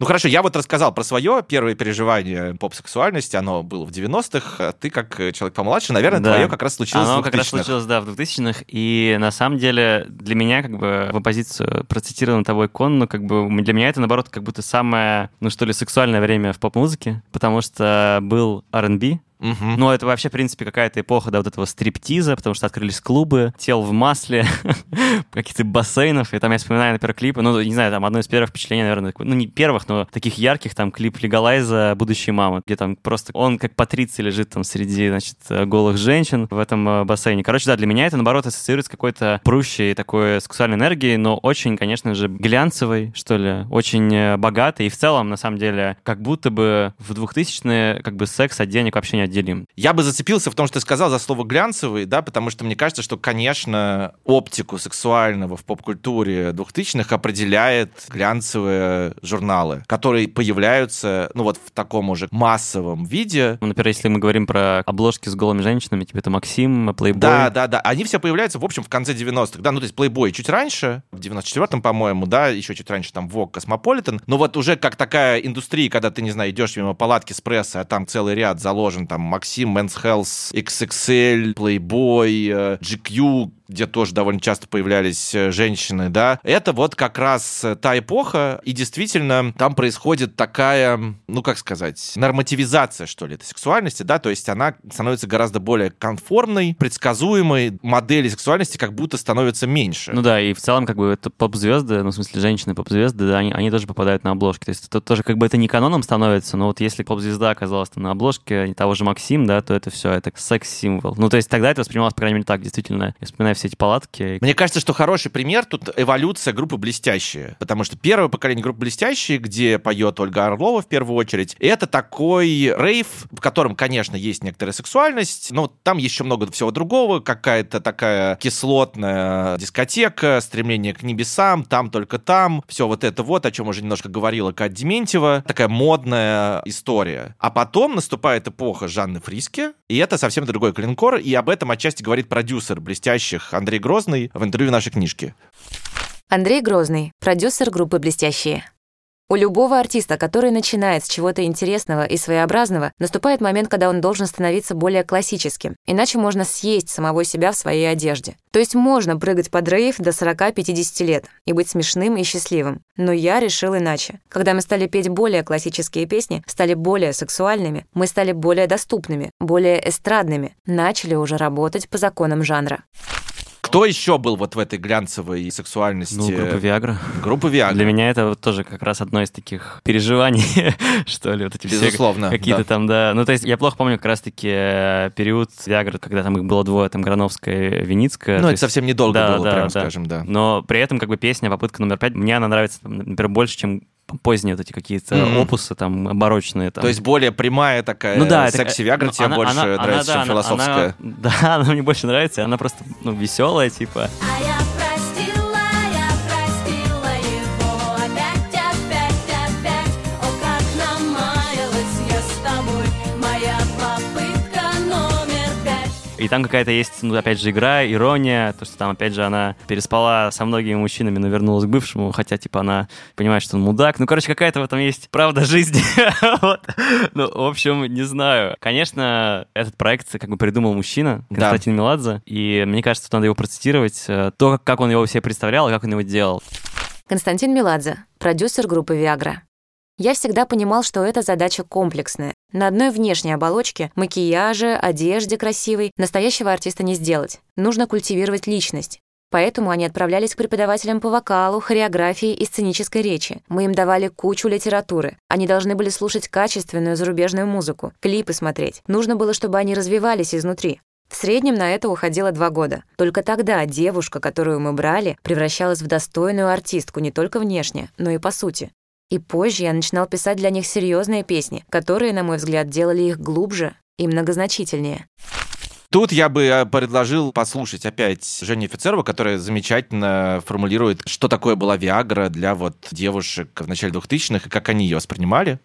Ну хорошо, я вот рассказал про свое первое переживание поп-сексуальности, оно было в 90-х, а ты как человек помладше, наверное, Да. твое как раз случилось Оно в 2000-х. как раз случилось, да, в 2000-х, и на самом деле для меня, как бы, в оппозицию процитированный тобой кон, ну, как бы, для меня это, наоборот, как будто самое, ну, что ли, сексуальное время в поп-музыке, потому что был R&B, Мгм. Ну, это вообще, в принципе, какая-то эпоха да, вот этого стриптиза, потому что открылись клубы, тел в масле, [LAUGHS] каких-то бассейнов, и там я вспоминаю, например, клипы, ну, не знаю, там одно из первых впечатлений, наверное, ну, не первых, но таких ярких, там, клип Легалайза «Будущие мамы», где там просто он как Патриций лежит там среди, значит, голых женщин в этом э, бассейне. Короче, да, для меня это, наоборот, ассоциируется с какой-то прущей такой сексуальной энергией, но очень, конечно же, глянцевой, что ли, очень э, богатой, и в целом, на самом деле, как будто бы в 2000-е как бы секс от денег вообще не отделим. Я бы зацепился в том, что ты сказал за слово глянцевый, да, потому что мне кажется, что, конечно, оптику сексуального в поп-культуре 2000-х определяет глянцевые журналы, которые появляются, ну вот в таком уже массовом виде. Ну, Например, если мы говорим про обложки с голыми женщинами, типа это Максим, Playboy. Да, да, да. Они все появляются, в общем, в конце 90-х. Да, ну, то есть Playboy чуть раньше, в 94-м, по-моему, да, еще чуть раньше там Vogue, Cosmopolitan. Но вот уже как такая индустрия, когда ты, не знаю, идешь мимо палатки с пресса, а там целый ряд заложен, там Максим, Men's Health, XXL, Playboy, э, GQ, где тоже довольно часто появлялись э, женщины, да, это вот как раз э, та эпоха, и действительно там происходит такая, ну как сказать, нормативизация, что ли, этой сексуальности, да, то есть она становится гораздо более конформной, предсказуемой, модели сексуальности как будто становится меньше. Ну да, и в целом как бы это поп-звезды, ну в смысле женщины-поп-звезды, да, они, они тоже попадают на обложки. То есть это тоже как бы это не каноном становится, но вот если поп-звезда оказалась там на обложке того же Максим, да, то это все, это секс-символ. Ну то есть тогда это воспринималось, по крайней мере, так, действительно. Я вспоминаю все эти палатки. Мне кажется, что хороший пример тут эволюция группы «Блестящие». Потому что первое поколение группы «Блестящие», где поет Ольга Орлова в первую очередь, это такой рейв, в котором, конечно, есть некоторая сексуальность, но там еще много всего другого, какая-то такая кислотная дискотека, стремление к небесам, там только там, все вот это вот, о чем уже немножко говорила Катя Дементьева, такая модная история. А потом наступает эпоха Жанны Фриски, и это совсем другой клинкор, и об этом отчасти говорит продюсер блестящих Андрей Грозный в интервью нашей книжки. Андрей Грозный, продюсер группы «Блестящие». У любого артиста, который начинает с чего-то интересного и своеобразного, наступает момент, когда он должен становиться более классическим. Иначе можно съесть самого себя в своей одежде. То есть можно прыгать под рейв до 40-50 лет и быть смешным и счастливым. Но я решил иначе. Когда мы стали петь более классические песни, стали более сексуальными, мы стали более доступными, более эстрадными, начали уже работать по законам жанра. Кто еще был вот в этой глянцевой сексуальности? Ну, группа Виагра. Группа Виагра. Для меня это вот тоже как раз одно из таких переживаний, [LAUGHS] что ли, вот эти все Безусловно, какие-то да. там, да. Ну, то есть я плохо помню как раз-таки э, период Виагры, когда там их было двое, там Грановская, Виницкая. Ну, То это есть- совсем недолго Да, было, да, прям да. скажем, да. Но при этом как бы песня «Попытка номер пять», мне она нравится, например, больше, чем поздние вот эти какие-то Мгм. опусы там барочные. Там. То есть более прямая такая ну да, секси Виагра ну, тебе она- больше она- она, нравится, да, чем она- философская. она- [LAUGHS] да, она мне больше нравится, она просто ну, веселая, типа. А я И там какая-то есть, ну, опять же, игра, ирония, то, что там, опять же, она переспала со многими мужчинами, но вернулась к бывшему, хотя, типа, она понимает, что он мудак. Ну, короче, какая-то в этом есть правда жизни. [LAUGHS] Вот. Ну, в общем, не знаю. Конечно, этот проект как бы придумал мужчина, Да. Константин Меладзе, и мне кажется, что надо его процитировать, э, то, как он его себе представлял, и как он его делал. Константин Меладзе, продюсер группы «Виагра». Я всегда понимал, что эта задача комплексная. На одной внешней оболочке, макияже, одежде красивой, настоящего артиста не сделать. Нужно культивировать личность. Поэтому они отправлялись к преподавателям по вокалу, хореографии и сценической речи. Мы им давали кучу литературы. Они должны были слушать качественную зарубежную музыку, клипы смотреть. Нужно было, чтобы они развивались изнутри. В среднем на это уходило два года. Только тогда девушка, которую мы брали, превращалась в достойную артистку не только внешне, но и по сути. И позже я начинал писать для них серьезные песни, которые, на мой взгляд, делали их глубже и многозначительнее. Тут я бы э, предложил послушать опять Женю Офицерова, которая замечательно формулирует, что такое была Виагра для вот девушек в начале 2000-х и как они ее воспринимали.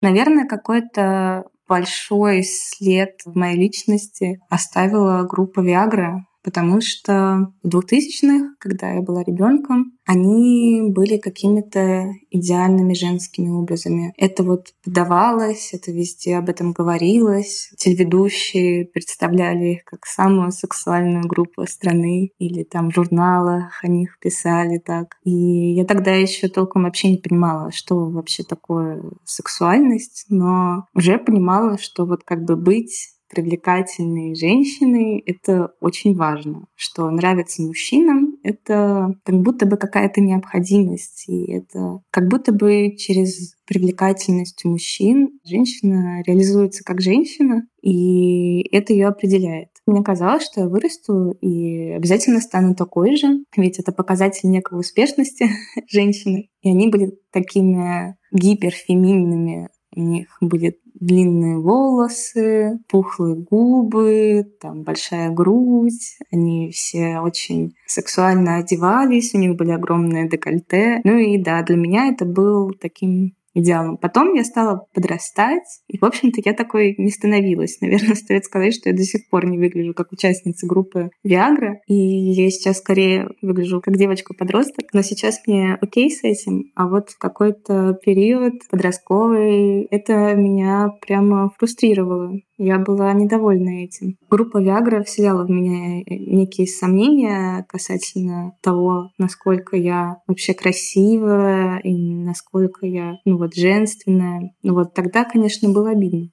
Наверное, какой-то большой след в моей личности оставила группа Виагра, потому что в 2000-х, когда я была ребенком, они были какими-то идеальными женскими образами. Это вот подавалось, это везде об этом говорилось. Телеведущие представляли их как самую сексуальную группу страны, или там в журналах о них писали так. И я тогда еще толком вообще не понимала, что вообще такое сексуальность, но уже понимала, что вот как бы быть привлекательной женщиной — это очень важно. Что нравится мужчинам — это как будто бы какая-то необходимость. И это как будто бы через привлекательность мужчин женщина реализуется как женщина, и это ее определяет. Мне казалось, что я вырасту и обязательно стану такой же, ведь это показатель некой успешности [LAUGHS] женщины. И они были такими гиперфеминными. У них были длинные волосы, пухлые губы, там большая грудь. Они все очень сексуально одевались, у них были огромные декольте. Ну и да, для меня это был таким идеалом. Потом я стала подрастать, и, в общем-то, я такой не становилась. Наверное, [LAUGHS] стоит сказать, что я до сих пор не выгляжу как участница группы Viagra, и я сейчас скорее выгляжу как девочка-подросток, но сейчас мне окей с этим, а вот какой-то период подростковый это меня прямо фрустрировало. Я была недовольна этим. Группа Viagra вселяла в меня некие сомнения касательно того, насколько я вообще красивая и насколько я, ну вот, женственная. Ну вот тогда, конечно, было обидно.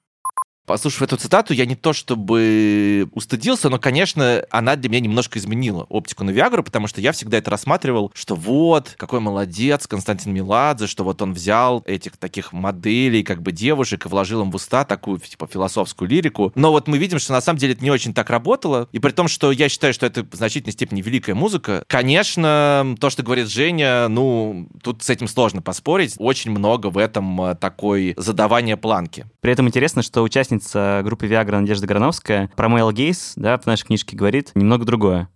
Послушав эту цитату, я не то чтобы устыдился, но, конечно, она для меня немножко изменила оптику на Виагру, потому что я всегда это рассматривал, что вот, какой молодец Константин Меладзе, что вот он взял этих таких моделей, как бы девушек, и вложил им в уста такую, типа, философскую лирику. Но вот мы видим, что на самом деле это не очень так работало, и при том, что я считаю, что это в значительной степени великая музыка, конечно, то, что говорит Женя, ну, тут с этим сложно поспорить. Очень много в этом э, такой задавания планки. При этом интересно, что участница группы Viagra Надежда Грановская про Male Gaze, да, в нашей книжке говорит немного другое.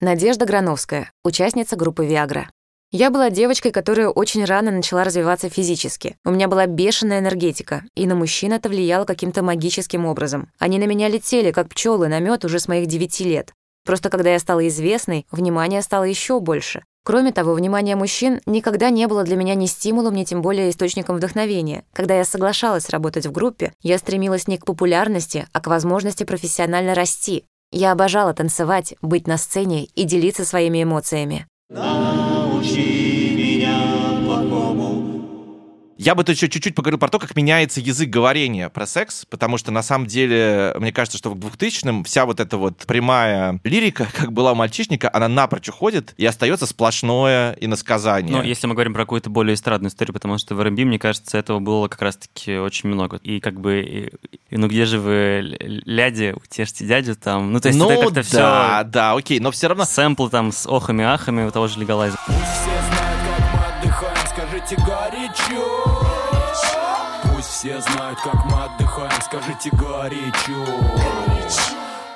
Надежда Грановская, участница группы Viagra. Я была девочкой, которая очень рано начала развиваться физически. У меня была бешеная энергетика, и на мужчин это влияло каким-то магическим образом. Они на меня летели, как пчелы на мед уже с моих девяти лет. Просто когда я стала известной, внимание стало еще больше. Кроме того, внимание мужчин никогда не было для меня ни стимулом, ни тем более источником вдохновения. Когда я соглашалась работать в группе, я стремилась не к популярности, а к возможности профессионально расти. Я обожала танцевать, быть на сцене и делиться своими эмоциями. Я бы тут еще чуть-чуть поговорил про то, как меняется язык говорения про секс, потому что на самом деле, мне кажется, что в 2000-м вся вот эта вот прямая лирика, как была у мальчишника, она напрочь уходит, и остается сплошное иносказание. Ну, если мы говорим про какую-то более эстрадную историю, потому что в R&B, мне кажется, этого было как раз-таки очень много. И как бы, и- и, ну где же вы, ляди, утешьте дядю там? Ну, то есть ну, это как-то да, все... да, окей, но все равно... Сэмплы там с охами-ахами у того же легалайза. Все знают, как мы отдыхаем, скажите горячо Пусть все знают, как мы отдыхаем, скажите горячо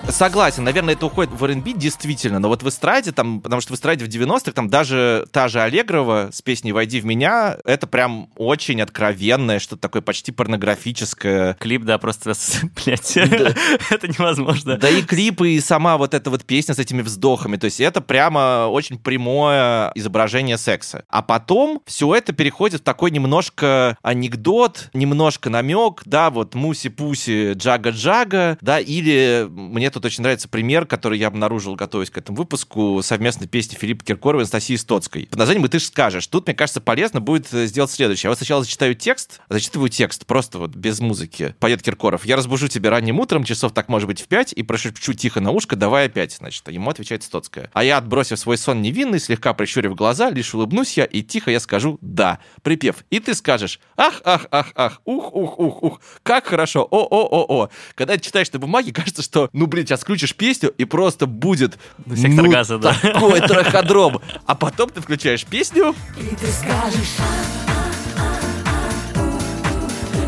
Согласен, наверное, это уходит в R&B действительно, но вот в эстраде, там, потому что в эстраде в 90-х, там даже та же Аллегрова с песней «Войди в меня», это прям очень откровенное, что-то такое почти порнографическое. Клип, да, просто, [LAUGHS] блядь, [LAUGHS] это невозможно. Да и клипы, и сама вот эта вот песня с этими вздохами, то есть это прямо очень прямое изображение секса. А потом все это переходит в такой немножко анекдот, немножко намек, да, вот муси-пуси, джага-джага, да, или мне тут очень нравится пример, который я обнаружил, готовясь к этому выпуску, совместной песни Филиппа Киркорова и Анастасии Стоцкой. Под названием «И ты ж скажешь». Тут, мне кажется, полезно будет э, сделать следующее. Я вот сначала зачитаю текст, зачитываю текст, просто вот без музыки. Поет Киркоров. «Я разбужу тебя ранним утром, часов так может быть в пять, и прошепчу тихо на ушко, давай опять». Значит, ему отвечает Стоцкая. А я, отбросив свой сон невинный, слегка прищурив глаза, лишь улыбнусь я, и тихо я скажу «да». Припев. И ты скажешь «ах, ах, ах, ах, ух, ух, ух, ух, как хорошо, о-о-о-о». Когда читаешь на бумаге, [LAUGHS] кажется, что, ну, блин, сейчас включишь песню, и просто будет Сектор ну, газа, да. такой [LAUGHS] траходром. А потом ты включаешь песню, И ты скажешь,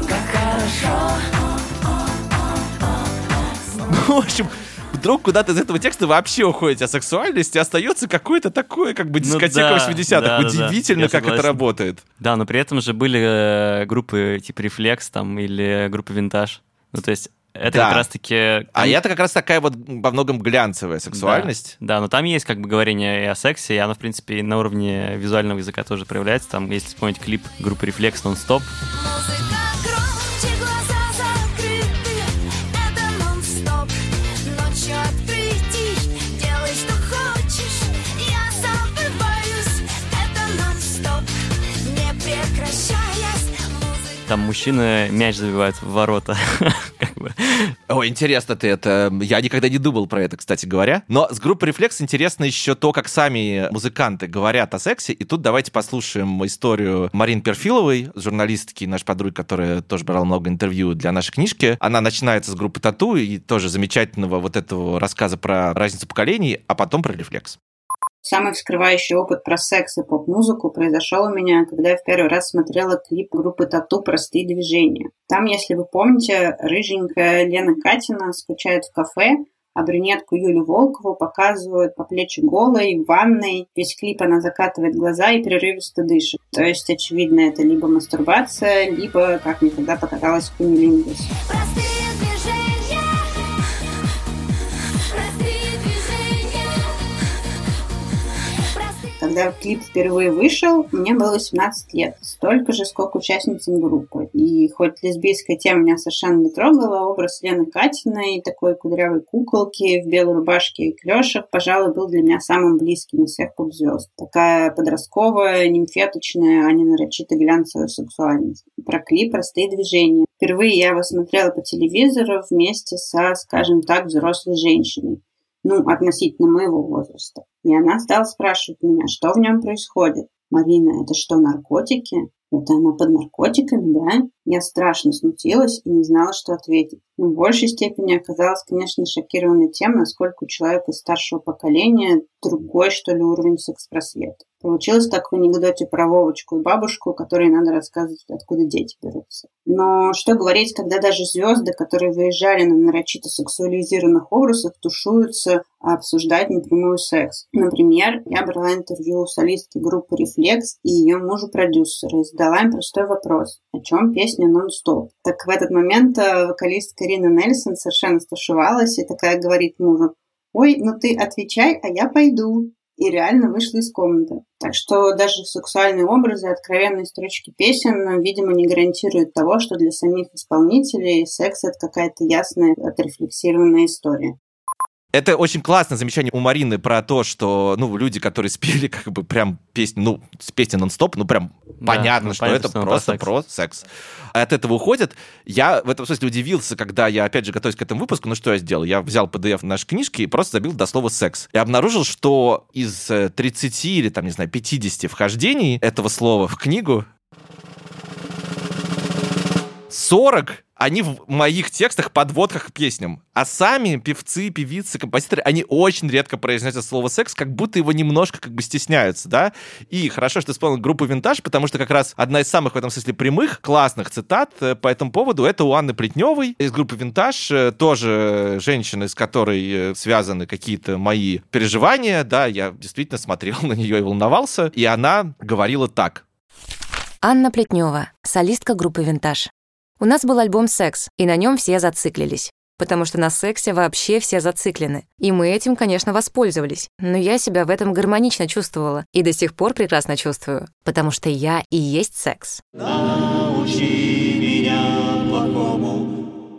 как хорошо ну, в общем, вдруг куда-то из этого текста вообще уходит о сексуальности, остается какое-то такое, как бы, Ну дискотека да, 80-х. да, да, да, Удивительно, я как это согласен. работает. Да, но при этом же были э, группы типа Reflex там или группа Винтаж. Ну, то есть это Да. как раз-таки... А это как раз такая вот во многом глянцевая сексуальность. Да, да, но там есть как бы говорение и о сексе, и оно, в принципе, и на уровне визуального языка тоже проявляется. Там, если вспомнить клип группы Reflex «Нон-стоп», Музыка там мужчины мяч забивают в ворота. [LAUGHS] О, интересно ты это. Я никогда не думал про это, кстати говоря. Но с группой Reflex интересно еще то, как сами музыканты говорят о сексе. И тут давайте послушаем историю Марины Перфиловой, журналистки, нашей подруги, которая тоже брала много интервью для нашей книжки. Она начинается с группы Тату и тоже замечательного вот этого рассказа про разницу поколений, а потом про Reflex. Самый вскрывающий опыт про секс и поп-музыку произошел у меня, когда я в первый раз смотрела клип группы Тату «Простые движения». Там, если вы помните, рыженькая Лена Катина скучает в кафе, а брюнетку Юлю Волкову показывают по плечи голой, в ванной. Весь клип она закатывает глаза и прерывисто дышит. То есть, очевидно, это либо мастурбация, либо, как мне тогда показалось, кунилингус. Когда клип впервые вышел, мне было 18 лет. Столько же, сколько участницам группы. И хоть лесбийская тема меня совершенно не трогала, образ Лены Катиной, такой кудрявой куколки в белой рубашке и клешах, пожалуй, был для меня самым близким из всех поп-звезд. Такая подростковая, нимфеточная, а не нарочито глянцевая сексуальность. Про клип «Простые движения». Впервые я его смотрела по телевизору вместе со, скажем так, взрослой женщиной ну, относительно моего возраста. И она стала спрашивать меня, что в нем происходит. Марина, это что, наркотики? Это она под наркотиками, да? Я страшно смутилась и не знала, что ответить. Но в большей степени оказалась, конечно, шокирована тем, насколько у человека старшего поколения другой, что ли, уровень секс-просвета. Получилось так в анекдоте про Вовочку и бабушку, которой надо рассказывать, откуда дети берутся. Но что говорить, когда даже звезды, которые выезжали на нарочито сексуализированных образах, тушуются обсуждать непрямой секс. Например, я брала интервью у солистки группы «Рефлекс» и ее мужа-продюсера и задала им простой вопрос. О чем песня «Нон-стоп»? Так в этот момент э, вокалистка Ирина Нельсон совершенно стушевалась и такая говорит мужу, «Ой, ну ты отвечай, а я пойду» и реально вышла из комнаты. Так что даже сексуальные образы, откровенные строчки песен, видимо, не гарантируют того, что для самих исполнителей секс — это какая-то ясная, отрефлексированная история. Это очень классное замечание у Марины про то, что, ну, люди, которые [LAUGHS] спели как бы прям песню, ну, с песни нон-стоп, ну, прям Да, понятно, ну, что понятно, это что просто про секс. про секс. От этого уходят. Я в этом смысле удивился, когда я, опять же, готовясь к этому выпуску, ну, что я сделал? Я взял PDF нашей книжки и просто забил до слова «секс». И обнаружил, что из э, 30 или, там, не знаю, 50 вхождений этого слова в книгу 40 они в моих текстах, подводках к песням. А сами певцы, певицы, композиторы, они очень редко произносят слово «секс», как будто его немножко как бы стесняются, да? И хорошо, что ты вспомнил группу «Винтаж», потому что как раз одна из самых в этом смысле прямых, классных цитат э, по этому поводу это у Анны Плетневой из группы «Винтаж», э, тоже женщина, с которой э, связаны какие-то мои переживания, да, я действительно смотрел на нее и волновался, и она говорила так. Анна Плетнева, солистка группы «Винтаж». У нас был альбом «Секс», и на нем все зациклились. Потому что на сексе вообще все зациклены. И мы этим, конечно, воспользовались. Но я себя в этом гармонично чувствовала. И до сих пор прекрасно чувствую. Потому что я и есть секс.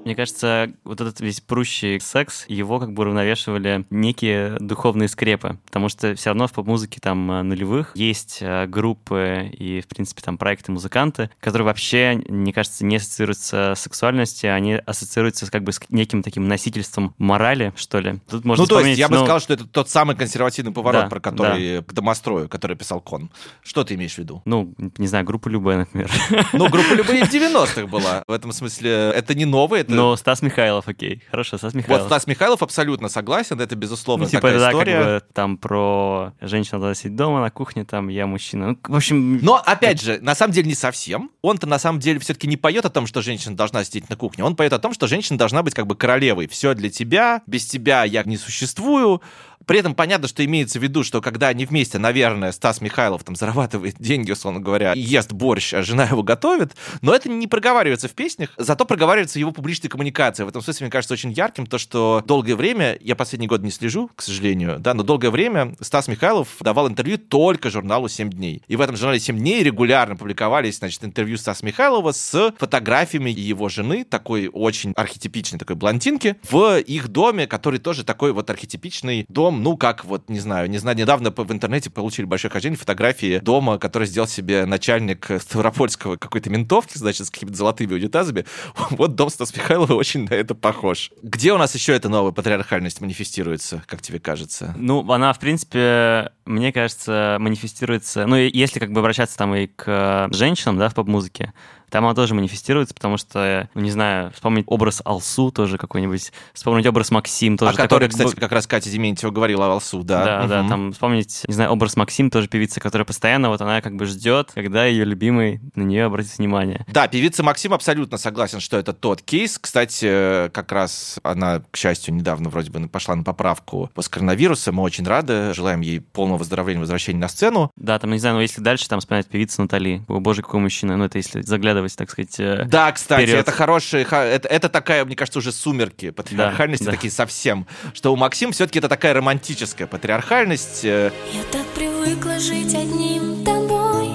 Мне кажется, вот этот весь прущий секс, его как бы уравновешивали некие духовные скрепы, потому что все равно в поп-музыке там э, нулевых есть э, группы и, в принципе, там проекты, музыканты, которые вообще, мне кажется, не ассоциируются с сексуальностью, они ассоциируются как бы с неким таким носительством морали, что ли. Тут можно ну, то есть, я бы ну, сказал, что это тот самый консервативный поворот, Да, про который к домострою, который писал Кон. Что ты имеешь в виду? Ну, не знаю, группа Любэ, например. Ну, группа любые в 90-х была. В этом смысле это не новое, это... Но Стас Михайлов, окей. Хорошо, Стас Вот Михайлов. Стас Михайлов абсолютно согласен, это безусловно Ну, типа, такая да, история. как бы там про женщина должна сидеть дома на кухне, там я мужчина. Ну, в общем, Но, опять же, на самом деле не совсем. Он-то на самом деле все-таки не поет о том, что женщина должна сидеть на кухне. Он поет о том, что женщина должна быть как бы королевой. Все для тебя, без тебя я не существую. При этом понятно, что имеется в виду, что когда они вместе, наверное, Стас Михайлов там зарабатывает [LAUGHS] деньги, условно говоря, ест борщ, а жена его готовит, но это не проговаривается в песнях, зато проговаривается его публичная коммуникация. В этом смысле, мне кажется, очень ярким то, что долгое время, я последний год не слежу, к сожалению, да, но долгое время Стас Михайлов давал интервью только журналу «7 дней». И в этом журнале «7 дней» регулярно публиковались, значит, интервью Стаса Михайлова с фотографиями его жены, такой очень архетипичной такой блондинки, в их доме, который тоже такой вот архетипичный дом, ну, как вот, не знаю, не знаю, недавно в интернете получили большое хождение фотографии дома, который сделал себе начальник Ставропольского какой-то ментовки, значит, с какими-то золотыми унитазами. [LAUGHS] Вот дом Стаса Михайлова очень на это похож. Где у нас еще эта новая патриархальность манифестируется, как тебе кажется? Ну, она, в принципе, мне кажется, манифестируется... Ну, если как бы обращаться там и к женщинам, да, в поп-музыке, там оно тоже манифестируется, потому что, ну, не знаю, вспомнить образ Алсу тоже какой-нибудь, вспомнить образ Максим тоже. Которой, который- кстати, как раз Катя Дементьева говорила о Алсу, да. Да, да, Мгм. там вспомнить, не знаю, образ Максим, тоже певица, которая постоянно, вот она как бы ждет, когда ее любимый на нее обратит внимание. Да, певица Максим абсолютно согласен, что это тот кейс. Кстати, как раз она, к счастью, недавно вроде бы пошла на поправку после коронавируса. Мы очень рады, желаем ей полного выздоровления, возвращения на сцену. Да, там, не знаю, но если дальше там вспоминать певица Натали, о боже, какой мужчина, ну это если заглядывать, так сказать, э, Да, кстати, вперед. это хорошие, это, это такая, мне кажется, уже сумерки патриархальности да. такие совсем, что у Максим все-таки это такая романтическая патриархальность. э, Я так привыкла жить одним тобой,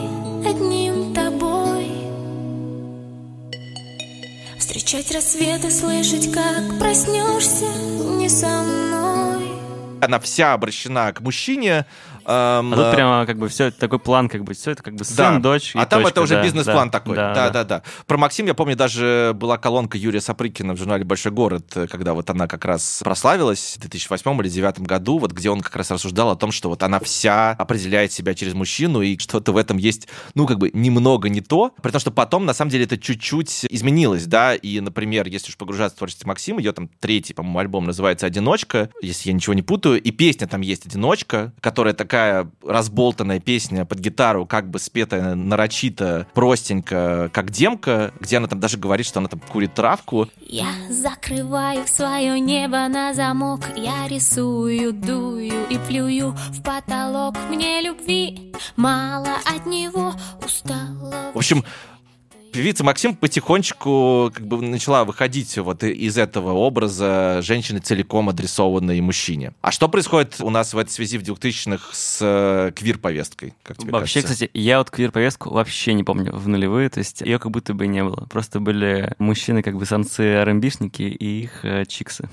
одним тобой. Встречать рассветы, слышать, как проснешься не со мной. Она вся обращена к мужчине. Эм, А тут э, прямо как бы все такой план, как бы все это как бы сын, Да. дочь. и А там точка, это уже да, бизнес-план да, такой. Да, Да, да, да. Про Максим, я помню, даже была колонка Юрия Сапрыкина в журнале «Большой город», э, когда вот она как раз прославилась в 2008 или 2009 году, вот где он как раз рассуждал о том, что вот она вся определяет себя через мужчину, и что-то в этом есть, ну, как бы немного не то, при том, что потом, на самом деле, это чуть-чуть изменилось, да, и, например, если уж погружаться в творчество Максима, ее там третий, по-моему, альбом называется «Одиночка», если я ничего не путаю, и песня там есть «Одиночка», которая такая разболтанная песня под гитару, как бы спетая нарочито, простенько, как демка, где она там даже говорит, что она там курит травку. Я закрываю свое небо на замок Я рисую, дую и плюю в потолок Мне любви мало от него устала В общем, певица Максим потихонечку как бы начала выходить вот из этого образа женщины целиком адресованной мужчине. А что происходит у нас в этой связи в 2000-х с э, квир-повесткой? Вообще, кажется? кстати, я вот квир-повестку вообще не помню в нулевые, то есть ее как будто бы не было. Просто были мужчины, как бы самцы РМБшники и их э, чиксы.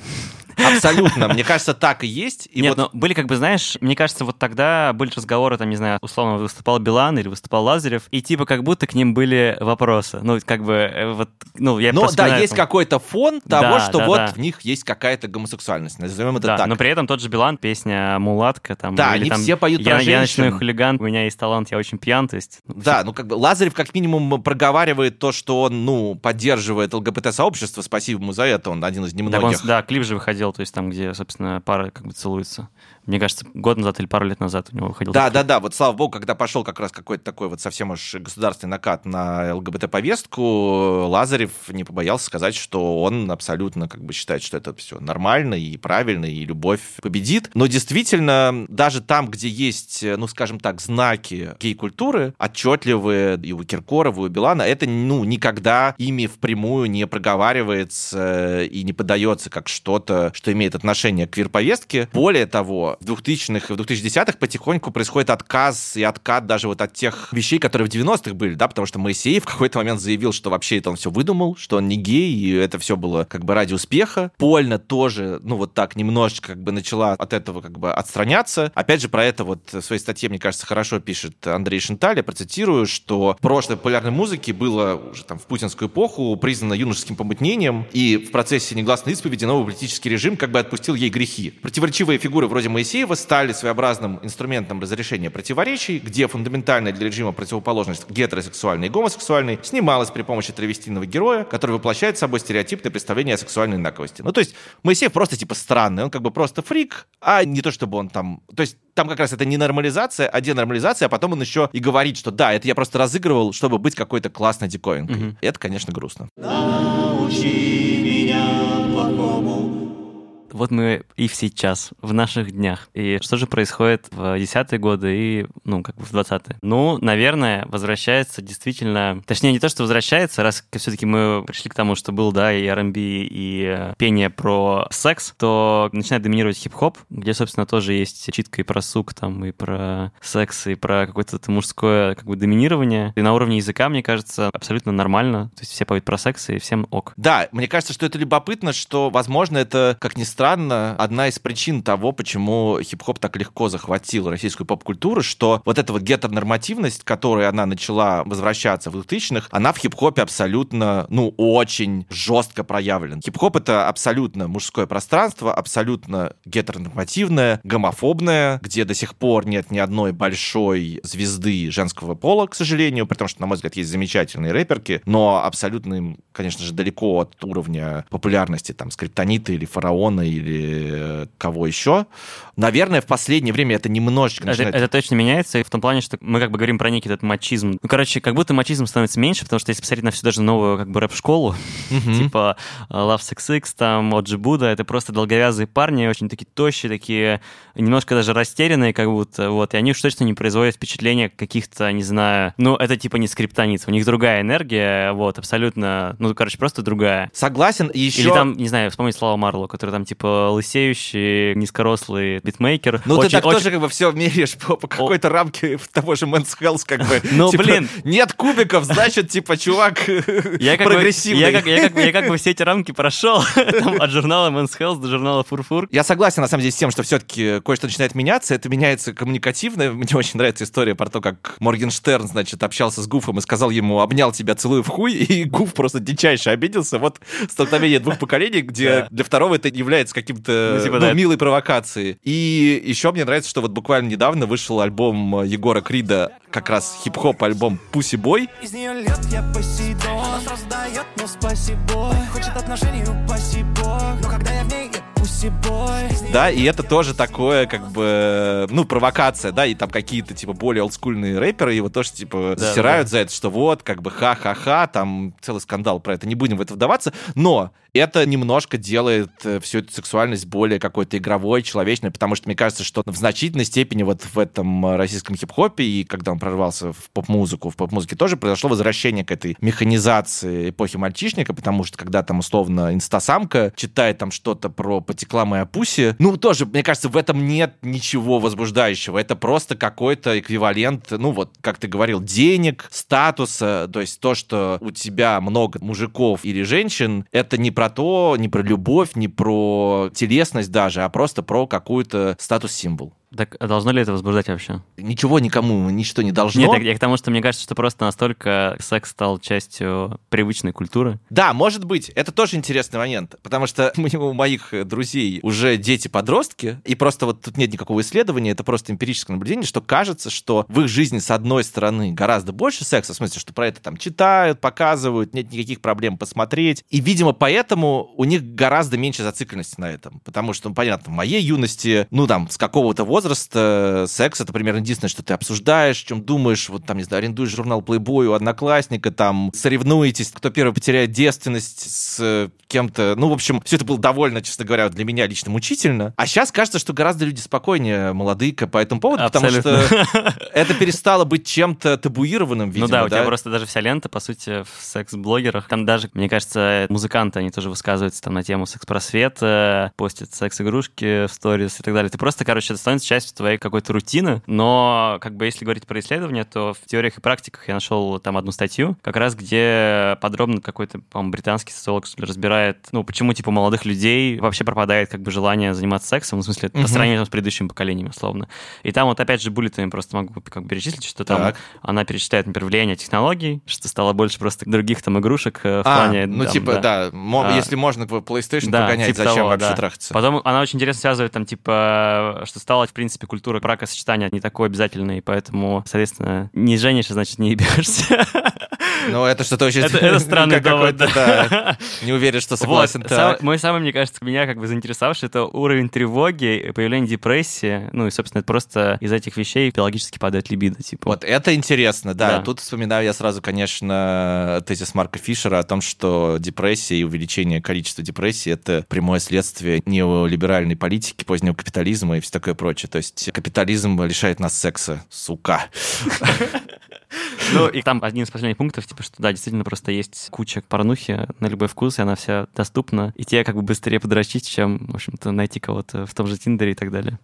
Абсолютно. [LAUGHS] Мне кажется, так и есть. И Нет, вот ну были как бы, знаешь, мне кажется, вот тогда были разговоры, там, не знаю, условно выступал Билан или выступал Лазарев, и типа как будто к ним были вопросы. Ну, как бы, э, вот, ну, я Но да, есть какой-то фон того, Да, что да, вот да. в них есть какая-то гомосексуальность. Назовем это Да, так. но при этом тот же Билан, песня «Мулатка», там, Да, или они там все поют я, про я ночной хулиган, у меня есть талант, я очень пьян, то есть... ну, Да, ну как бы Лазарев как минимум проговаривает то, что он, ну, поддерживает ЛГБТ-сообщество, спасибо ему за это, он один из Так он, немногих. да, клип же выходил, то есть там, где, собственно, пара как бы целуется. Мне кажется, год назад или пару лет назад у него выходил. Да, да, да, вот слава богу, когда пошел как раз какой-то такой вот совсем уж государственный накат на ЛГБТ-повестку, Лазарев не побоялся сказать, что он абсолютно как бы считает, что это все нормально и правильно, и любовь победит. Но действительно, даже там, где есть, ну, скажем так, знаки гей-культуры, отчетливые и у Киркорова, и у Билана, это, ну, никогда ими впрямую не проговаривается и не подается как что-то, что имеет отношение к квир-повестке. Более того, в 2000-х и в 2010-х потихоньку происходит отказ и откат даже вот от тех вещей, которые в 90-х были, да, потому что Моисеев [LAUGHS] в какой-то момент заявил, что вообще это он все выдумал, что он не гей, и это все было как бы ради успеха. Польна тоже, ну вот так, немножечко как бы начала от этого как бы отстраняться. Опять же, про это вот в своей статье, мне кажется, хорошо пишет Андрей Шенталь, я процитирую, что прошлое популярной музыки было уже там в путинскую эпоху признано юношеским помутнением, и в процессе негласной исповеди новый политический режим как бы отпустил ей грехи. Противоречивые фигуры вроде Моисеева стали своеобразным инструментом разрешения противоречий, где фундаментальная для режима противоположность гетеросексуальной и гомосексуальной снималась при помощи травестийного героя, который воплощает собой стереотипное представление о сексуальной инаковости. Ну, то есть Моисеев просто типа странный, он как бы просто фрик, а не то, чтобы он там... То есть там как раз это не нормализация, а денормализация, а потом он еще и говорит, что да, это я просто разыгрывал, чтобы быть какой-то классной диковинкой. Мгм. Это, конечно, грустно. Научи Вот мы и сейчас, в наших днях. И что же происходит в десятые годы и, ну, как бы в 20-е? Ну, наверное, возвращается действительно... Точнее, не то, что возвращается, раз все-таки мы пришли к тому, что был, да, и R&B, и э, пение про секс, то начинает доминировать хип-хоп, где, собственно, тоже есть читка и про сук, там, и про секс, и про какое-то мужское, как бы, доминирование. И на уровне языка, мне кажется, абсолютно нормально. То есть все поют про секс, и всем ок. Да, мне кажется, что это любопытно, что, возможно, это, как ни странно, странно, одна из причин того, почему хип-хоп так легко захватил российскую поп-культуру, что вот эта вот гетеронормативность, которой она начала возвращаться в 2000-х, она в хип-хопе абсолютно, ну, очень жестко проявлена. Хип-хоп — это абсолютно мужское пространство, абсолютно гетеронормативное, гомофобное, где до сих пор нет ни одной большой звезды женского пола, к сожалению, потому что, на мой взгляд, есть замечательные рэперки, но абсолютно конечно же, далеко от уровня популярности там скриптонита или фараона или э, кого еще. Наверное, в последнее время это немножечко Это, начинает... это точно меняется, и в том плане, что мы как бы говорим про некий этот мачизм. Ну, короче, как будто мачизм становится меньше, потому что если посмотреть на всю даже новую как бы рэп-школу, [LAUGHS] типа э, Love Sex X, там, Оджи Буда, это просто долговязые парни, очень такие тощие, такие немножко даже растерянные, как будто, вот, и они уж точно не производят впечатления каких-то, не знаю, ну, это типа не скриптониц, у них другая энергия, вот, абсолютно, ну, короче, просто другая. Согласен, еще... Или там, не знаю, вспомнить Слава Марло, который там типа лысеющий, низкорослый битмейкер. Ну, ты Очень- так очень- тоже как бы все меряешь по, по какой-то рамке того же Men's Health, как бы. Ну, Типа, блин. Нет кубиков, значит, типа, чувак [LAUGHS] Я как, бы, прогрессивный. я, как, я, как, я как бы все эти рамки прошел, [LAUGHS] там, от журнала Men's Health до журнала Фурфур. Я согласен, на самом деле, с тем, что все-таки кое-что начинает меняться. Это меняется коммуникативно. Мне очень нравится история про то, как Моргенштерн, значит, общался с Гуфом и сказал ему «обнял тебя, целую в хуй», [LAUGHS] и Гуф просто дичайше обиделся. Вот столкновение двух поколений, где для второго это является каким-то Ну, типа, ну, да. милой провокацией. И еще мне нравится, что вот буквально недавно вышел альбом Егора Крида, как раз хип-хоп альбом «Пуси Бой», Из нее лед я Посейдон Она ну спасибо Хочет отношений, упаси бог Но когда я в ней, да, и это тоже такое, как бы, ну, провокация, да, и там какие-то, типа, более олдскульные рэперы его тоже, типа, Да, засирают да. за это, что вот, как бы, ха-ха-ха, там целый скандал про это, не будем в это вдаваться, но это немножко делает э, всю эту сексуальность более какой-то игровой, человечной, потому что мне кажется, что в значительной степени вот в этом российском хип-хопе, и когда он прорвался в поп-музыку, в поп-музыке тоже произошло возвращение к этой механизации эпохи мальчишника, потому что когда там условно инстасамка читает там что-то про «потекла моя пуси», ну тоже, мне кажется, в этом нет ничего возбуждающего, это просто какой-то эквивалент, ну вот, как ты говорил, денег, статуса, то есть то, что у тебя много мужиков или женщин, это не про то, не про любовь, не про телесность даже, а просто про какой-то статус-символ. Так а должно ли это возбуждать вообще? Ничего никому, ничто не должно. Нет, я, я к тому, что мне кажется, что просто настолько секс стал частью привычной культуры. Да, может быть, это тоже интересный момент, потому что [LAUGHS] у моих друзей уже дети-подростки, и просто вот тут нет никакого исследования, это просто эмпирическое наблюдение, что кажется, что в их жизни, с одной стороны, гораздо больше секса, в смысле, что про это там читают, показывают, нет никаких проблем посмотреть, и, видимо, поэтому у них гораздо меньше зацикленности на этом, потому что, ну, понятно, в моей юности, ну, там, с какого-то возраста секс — это примерно единственное, что ты обсуждаешь, чем думаешь, вот там, не знаю, арендуешь журнал Playboy у одноклассника, там, соревнуетесь, кто первый потеряет девственность с э, кем-то. Ну, в общем, все это было довольно, честно говоря, для меня лично мучительно. А сейчас кажется, что гораздо люди спокойнее, молодые по этому поводу, Абсолютно. потому что [LAUGHS] это перестало быть чем-то табуированным, видимо, ну да, у тебя просто даже вся лента, по сути, в секс-блогерах. Там даже, мне кажется, музыканты, они тоже высказываются там на тему секс-просвета, постят секс-игрушки в сторис и так далее. Ты просто, короче, это становится частью твоей какой-то рутины. Но, как бы, если говорить про исследования, то в теориях и практиках я нашел там одну статью, как раз где подробно какой-то, по-моему, британский социолог что ли, разбирает, ну, почему, типа, молодых людей вообще пропадает, как бы, желание заниматься сексом, в смысле, Мгм. по сравнению с предыдущими поколениями, условно. И там вот, опять же, буллетами просто могу как бы перечислить, что там Так. она перечисляет, например, влияние технологий, что стало больше просто других там игрушек э, в А, плане... ну, там, типа, да, мо- А. если можно в PlayStation Да, погонять, типа зачем того, вообще да. трахаться? Потом она очень интересно связывает там, типа, что стала, в принципе, культура бракосочетания не такой обязательной, поэтому, соответственно, не женишься, значит, не ебешься. [LAUGHS] Ну, это что-то очень... Это, это [LAUGHS] странный довод, какой-то, да. Не уверен, что Вот. согласен. Сам- так. мой самый, мне кажется, меня как бы заинтересовавший, это уровень тревоги, появление депрессии. Ну и, собственно, это просто из этих вещей биологически падает либидо, типа. Вот это интересно, да. Да. Тут вспоминаю я сразу, конечно, тезис Марка Фишера о том, что депрессия и увеличение количества депрессии — это прямое следствие неолиберальной политики, позднего капитализма и все такое прочее. То есть капитализм лишает нас секса, сука. [LAUGHS] Ну, и там один из последних пунктов, типа, что да, действительно просто есть куча порнухи на любой вкус, и она вся доступна. И тебе как бы быстрее подрочить, чем, в общем-то, найти кого-то в том же Тиндере и так далее.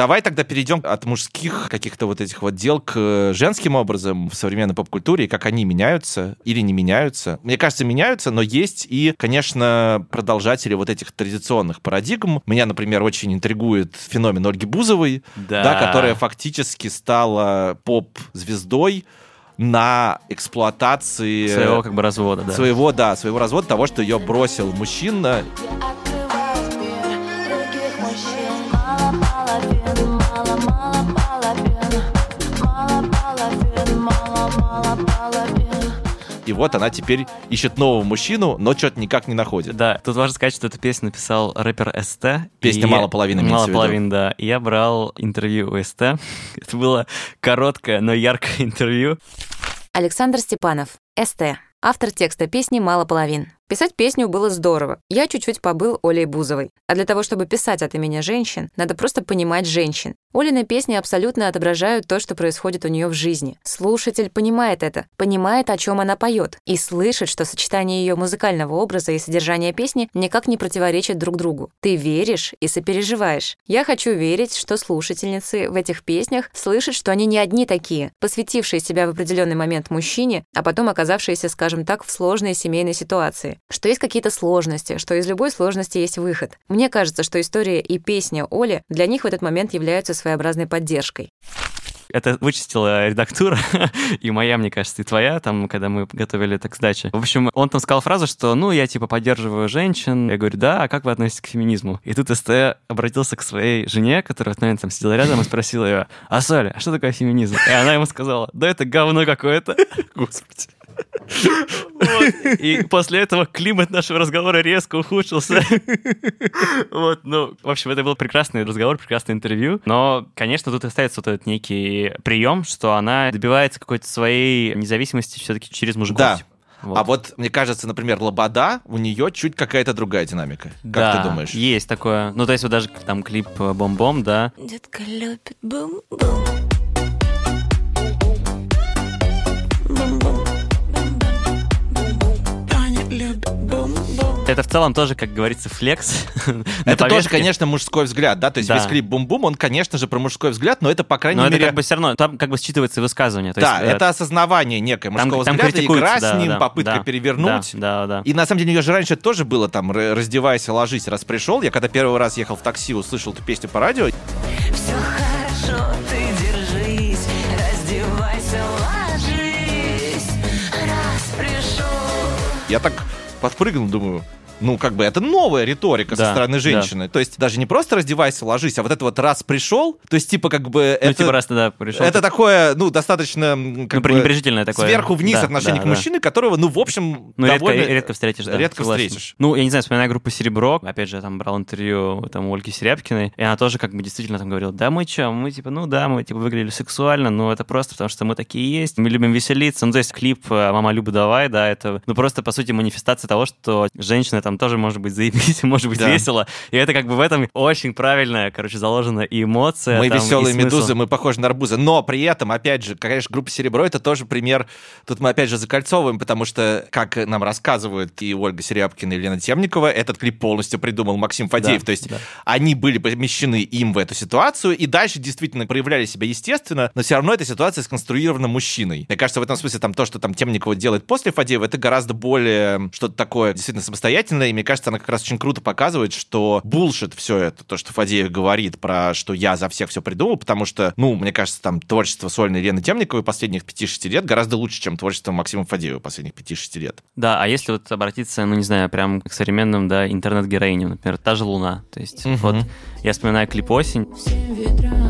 Давай тогда перейдем от мужских каких-то вот этих вот дел к э, женским образом в современной поп-культуре, и как они меняются или не меняются. Мне кажется, меняются, но есть и, конечно, продолжатели вот этих традиционных парадигм. Меня, например, очень интригует феномен Ольги Бузовой, Да. да, которая фактически стала поп-звездой на эксплуатации Своего как бы развода, да. своего, да, своего развода, того, что ее бросил мужчина. И вот она теперь ищет нового мужчину, но что-то никак не находит. Да, тут важно сказать, что эту песню написал рэпер СТ. Песня И- «Мало половины» Мало в виду. половин, да. И я брал интервью у СТ. [LAUGHS] Это было короткое, но яркое [LAUGHS] интервью. Александр Степанов, СТ. Автор текста песни «Мало половин». Писать песню было здорово. Я чуть-чуть побыл Олей Бузовой. А для того, чтобы писать от имени женщин, надо просто понимать женщин. Олины песни абсолютно отображают то, что происходит у нее в жизни. Слушатель понимает это, понимает, о чем она поет, и слышит, что сочетание ее музыкального образа и содержания песни никак не противоречит друг другу. Ты веришь и сопереживаешь. Я хочу верить, что слушательницы в этих песнях слышат, что они не одни такие, посвятившие себя в определенный момент мужчине, а потом оказавшиеся, скажем так, в сложной семейной ситуации. Что есть какие-то сложности, что из любой сложности есть выход. Мне кажется, что история и песня Оли для них в этот момент являются своеобразной поддержкой. Это вычистила редактура, [LAUGHS] и моя, мне кажется, и твоя, там, когда мы готовили это к сдаче. В общем, он там сказал фразу, что, ну, я, типа, поддерживаю женщин. Я говорю, да, а как вы относитесь к феминизму? И тут СТ обратился к своей жене, которая момент там сидела рядом, и спросил ее, а, Соля, а что такое феминизм? И она ему сказала, да это говно какое-то. [LAUGHS] Господи. Вот. [LAUGHS] И после этого климат нашего разговора резко ухудшился. [LAUGHS] Вот, ну, в общем, это был прекрасный разговор, прекрасное интервью. Но, конечно, тут остается вот этот некий прием, что она добивается какой-то своей независимости все-таки через мужиков. Да. Вот. А вот, мне кажется, например, Лобода, у нее чуть какая-то другая динамика. Как Да, ты думаешь? есть такое. Ну, то есть вот даже там клип э, «Бом-бом», да, Детка любит бум-бум. Бум-бум. Это в целом тоже, как говорится, флекс. [LAUGHS] Это тоже, конечно, мужской взгляд, да? То есть Да. весь клип «Бум-бум», он, конечно же, про мужской взгляд, но это, по крайней Но это мере... как бы все равно, там как бы считывается высказывание. То да, есть, э, это осознавание некое там- мужского там взгляда, критикуется, игра да, с ним, да, попытка да, перевернуть. Да, да, да. И на самом деле у нее же раньше тоже было там «Р- «Раздевайся, ложись, раз пришел». Я когда первый раз ехал в такси, услышал эту песню по радио, Все хорошо, ты держись, раздевайся, ложись, раз пришел. я так подпрыгнул, думаю, ну, как бы это новая риторика со Да, стороны да. женщины. То есть даже не просто раздевайся, ложись, а вот это вот раз пришел, то есть типа как бы Ну, это, типа раз тогда пришел. это такое, ну, достаточно как ну, пренебрежительное такое. сверху вниз Да, отношение да, к да. мужчине, которого, ну, в общем, Ну, редко, довольно... редко встретишь, да. редко согласен. встретишь. Ну, я не знаю, вспоминаю группу «Серебро», опять же, я там брал интервью там, у Ольги Серябкиной, и она тоже как бы действительно там говорила, да мы чё, мы типа, ну да, мы типа выглядели сексуально, но это просто потому, что мы такие есть, мы любим веселиться. Ну, то есть клип э, «Мама, Люба, давай», да, это, ну, просто, по сути, манифестация того, что женщина там тоже может быть заебись, [LAUGHS] может быть Да. весело, и это как бы в этом очень правильная, короче, заложена и эмоция. Мы там, веселые медузы, мы похожи на арбузы. Но при этом, опять же, конечно, группа Серебро это тоже пример. Тут мы опять же закольцовываем, потому что, как нам рассказывают и Ольга Серябкина, и Лена Темникова, этот клип полностью придумал Максим Фадеев. Да, То есть да. они были помещены им в эту ситуацию, и дальше действительно проявляли себя естественно, но все равно эта ситуация сконструирована мужчиной. Мне кажется, в этом смысле там то, что там Темникова делает после Фадеева, это гораздо более что-то такое действительно самостоятельное, и мне кажется, она как раз очень круто показывает, что булшит все это, то, что Фадеев говорит про, что я за всех все придумал, потому что, ну, мне кажется, там творчество сольной Лены Темниковой последних 5-6 лет гораздо лучше, чем творчество Максима Фадеева последних 5-6 лет. Да, а если вот обратиться, ну, не знаю, прям к современным, да, интернет-героиням, например, та же Луна. То есть Мгм. вот я вспоминаю клип «Осень», Всем ветрам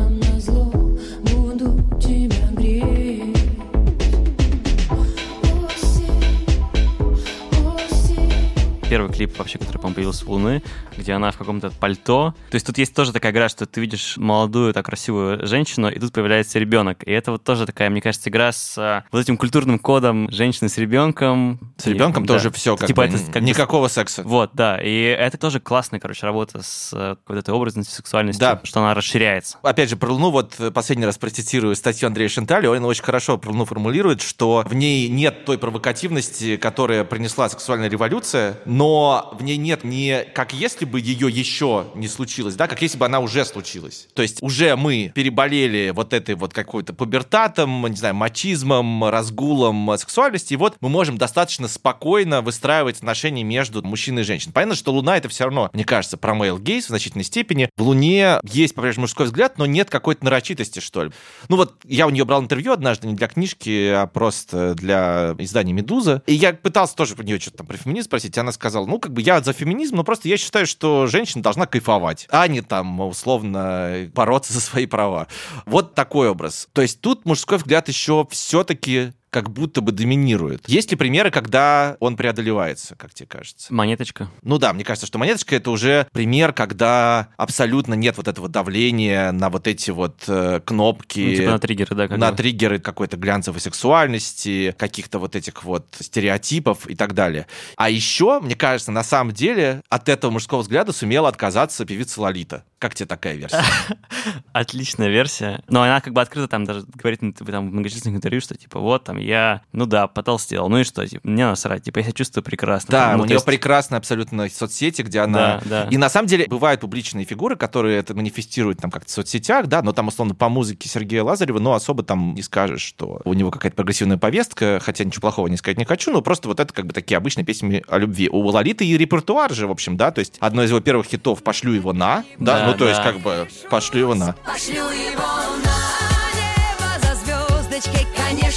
первый клип вообще, который, по-моему, появился у Луны, где она в каком-то пальто. То есть тут есть тоже такая игра, что ты видишь молодую, так красивую женщину, и тут появляется ребенок. И это вот тоже такая, мне кажется, игра с а, вот этим культурным кодом женщины с ребенком. С ребенком Да. тоже все как Типа бы это как бы никакого секса. Вот, да. И это тоже классная, короче, работа с э, вот этой образностью, сексуальностью, Да. что она расширяется. Опять же, про Луну вот последний раз процитирую статью Андрея Шентали, он очень хорошо про Луну формулирует, что в ней нет той провокативности, которая принесла сексуальная революция, но в ней нет не как если бы ее еще не случилось, да, как если бы она уже случилась. То есть уже мы переболели вот этой вот какой-то пубертатом, не знаю, мачизмом, разгулом сексуальности, и вот мы можем достаточно спокойно выстраивать отношения между мужчиной и женщиной. Понятно, что Луна это все равно, мне кажется, про male gaze в значительной степени. В Луне есть, по-прежнему, мужской взгляд, но нет какой-то нарочитости, что ли. Ну вот, я у нее брал интервью однажды, не для книжки, а просто для издания «Медуза». И я пытался тоже про нее что-то там про феминизм спросить, и она сказала, ну, как бы я за феминизм, но просто я считаю, что женщина должна кайфовать, а не там, условно, бороться за свои права. Вот такой образ. То есть тут мужской взгляд еще все-таки как будто бы доминирует. Есть ли примеры, когда он преодолевается, как тебе кажется? Монеточка. Ну да, мне кажется, что монеточка это уже пример, когда абсолютно нет вот этого давления на вот эти вот э, кнопки. Ну, типа на триггеры, да. как на бы. триггеры какой-то глянцевой сексуальности, каких-то вот этих вот стереотипов и так далее. А еще, мне кажется, на самом деле от этого мужского взгляда сумела отказаться певица Лолита. Как тебе такая версия? [LAUGHS] Отличная версия. Но она как бы открыто там даже говорит ну, там, в многочисленных интервью, что типа вот там я, ну да, потолстел. Ну и что, типа, мне насрать, типа я себя чувствую прекрасно. Да, ну, у нее есть- прекрасные абсолютно соцсети, где она... Да, да. И на самом деле бывают публичные фигуры, которые это манифестируют там как-то в соцсетях, да, но там, условно, по музыке Сергея Лазарева, ну, особо там не скажешь, что у него какая-то прогрессивная повестка, хотя ничего плохого не сказать не хочу, но просто вот это как бы такие обычные песни о любви. У Лолиты и репертуар же, в общем, да, то есть одно из его первых хитов «Пошлю его на», да, Да, ну, то есть да. как бы «Пошлю его на». Пошлю его на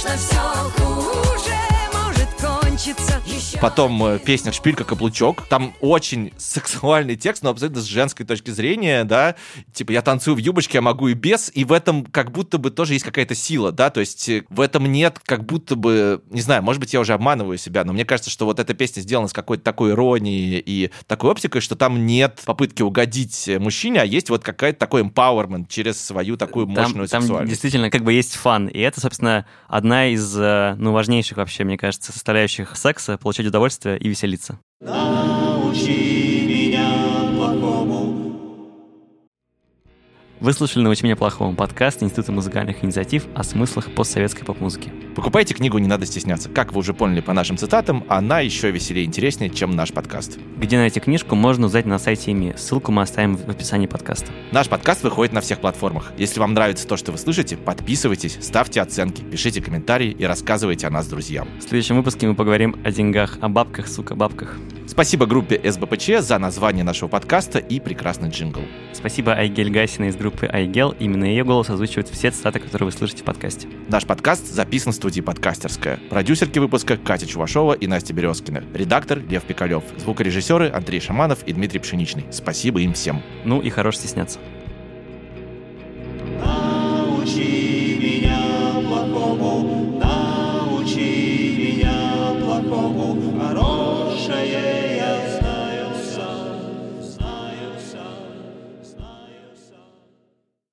конечно, все Потом э, песня «Шпилька каблучок». Там очень сексуальный текст, но абсолютно с женской точки зрения, да. Типа я танцую в юбочке, я могу и без. И в этом как будто бы тоже есть какая-то сила, да. То есть э, в этом нет как будто бы... Не знаю, может быть, я уже обманываю себя, но мне кажется, что вот эта песня сделана с какой-то такой иронией и такой оптикой, что там нет попытки угодить э, мужчине, а есть вот какая-то такой empowerment через свою такую Там, мощную там сексуальность. действительно как бы есть фан. И это, собственно, одна из, ну, важнейших вообще, мне кажется, составляющих секса — получать удовольствие и веселиться. Вы слушали «Научи меня плохому» подкаст Института музыкальных инициатив о смыслах постсоветской поп-музыки. Покупайте книгу «Не надо стесняться». Как вы уже поняли по нашим цитатам, она еще веселее и интереснее, чем наш подкаст. Где найти книжку, можно узнать на сайте ИМИ. Ссылку мы оставим в описании подкаста. Наш подкаст выходит на всех платформах. Если вам нравится то, что вы слышите, подписывайтесь, ставьте оценки, пишите комментарии и рассказывайте о нас друзьям. В следующем выпуске мы поговорим о деньгах, о бабках, сука, бабках. Спасибо группе СБПЧ за название нашего подкаста и прекрасный джингл. Спасибо Айгель Гасина из группы группы iGel. Именно ее голос озвучивает все цитаты, которые вы слышите в подкасте. Наш подкаст записан в студии «Подкастерская». Продюсерки выпуска Катя Чувашова и Настя Березкина. Редактор Лев Пикалев. Звукорежиссеры Андрей Шаманов и Дмитрий Пшеничный. Спасибо им всем. Ну и хорош стесняться. Oh!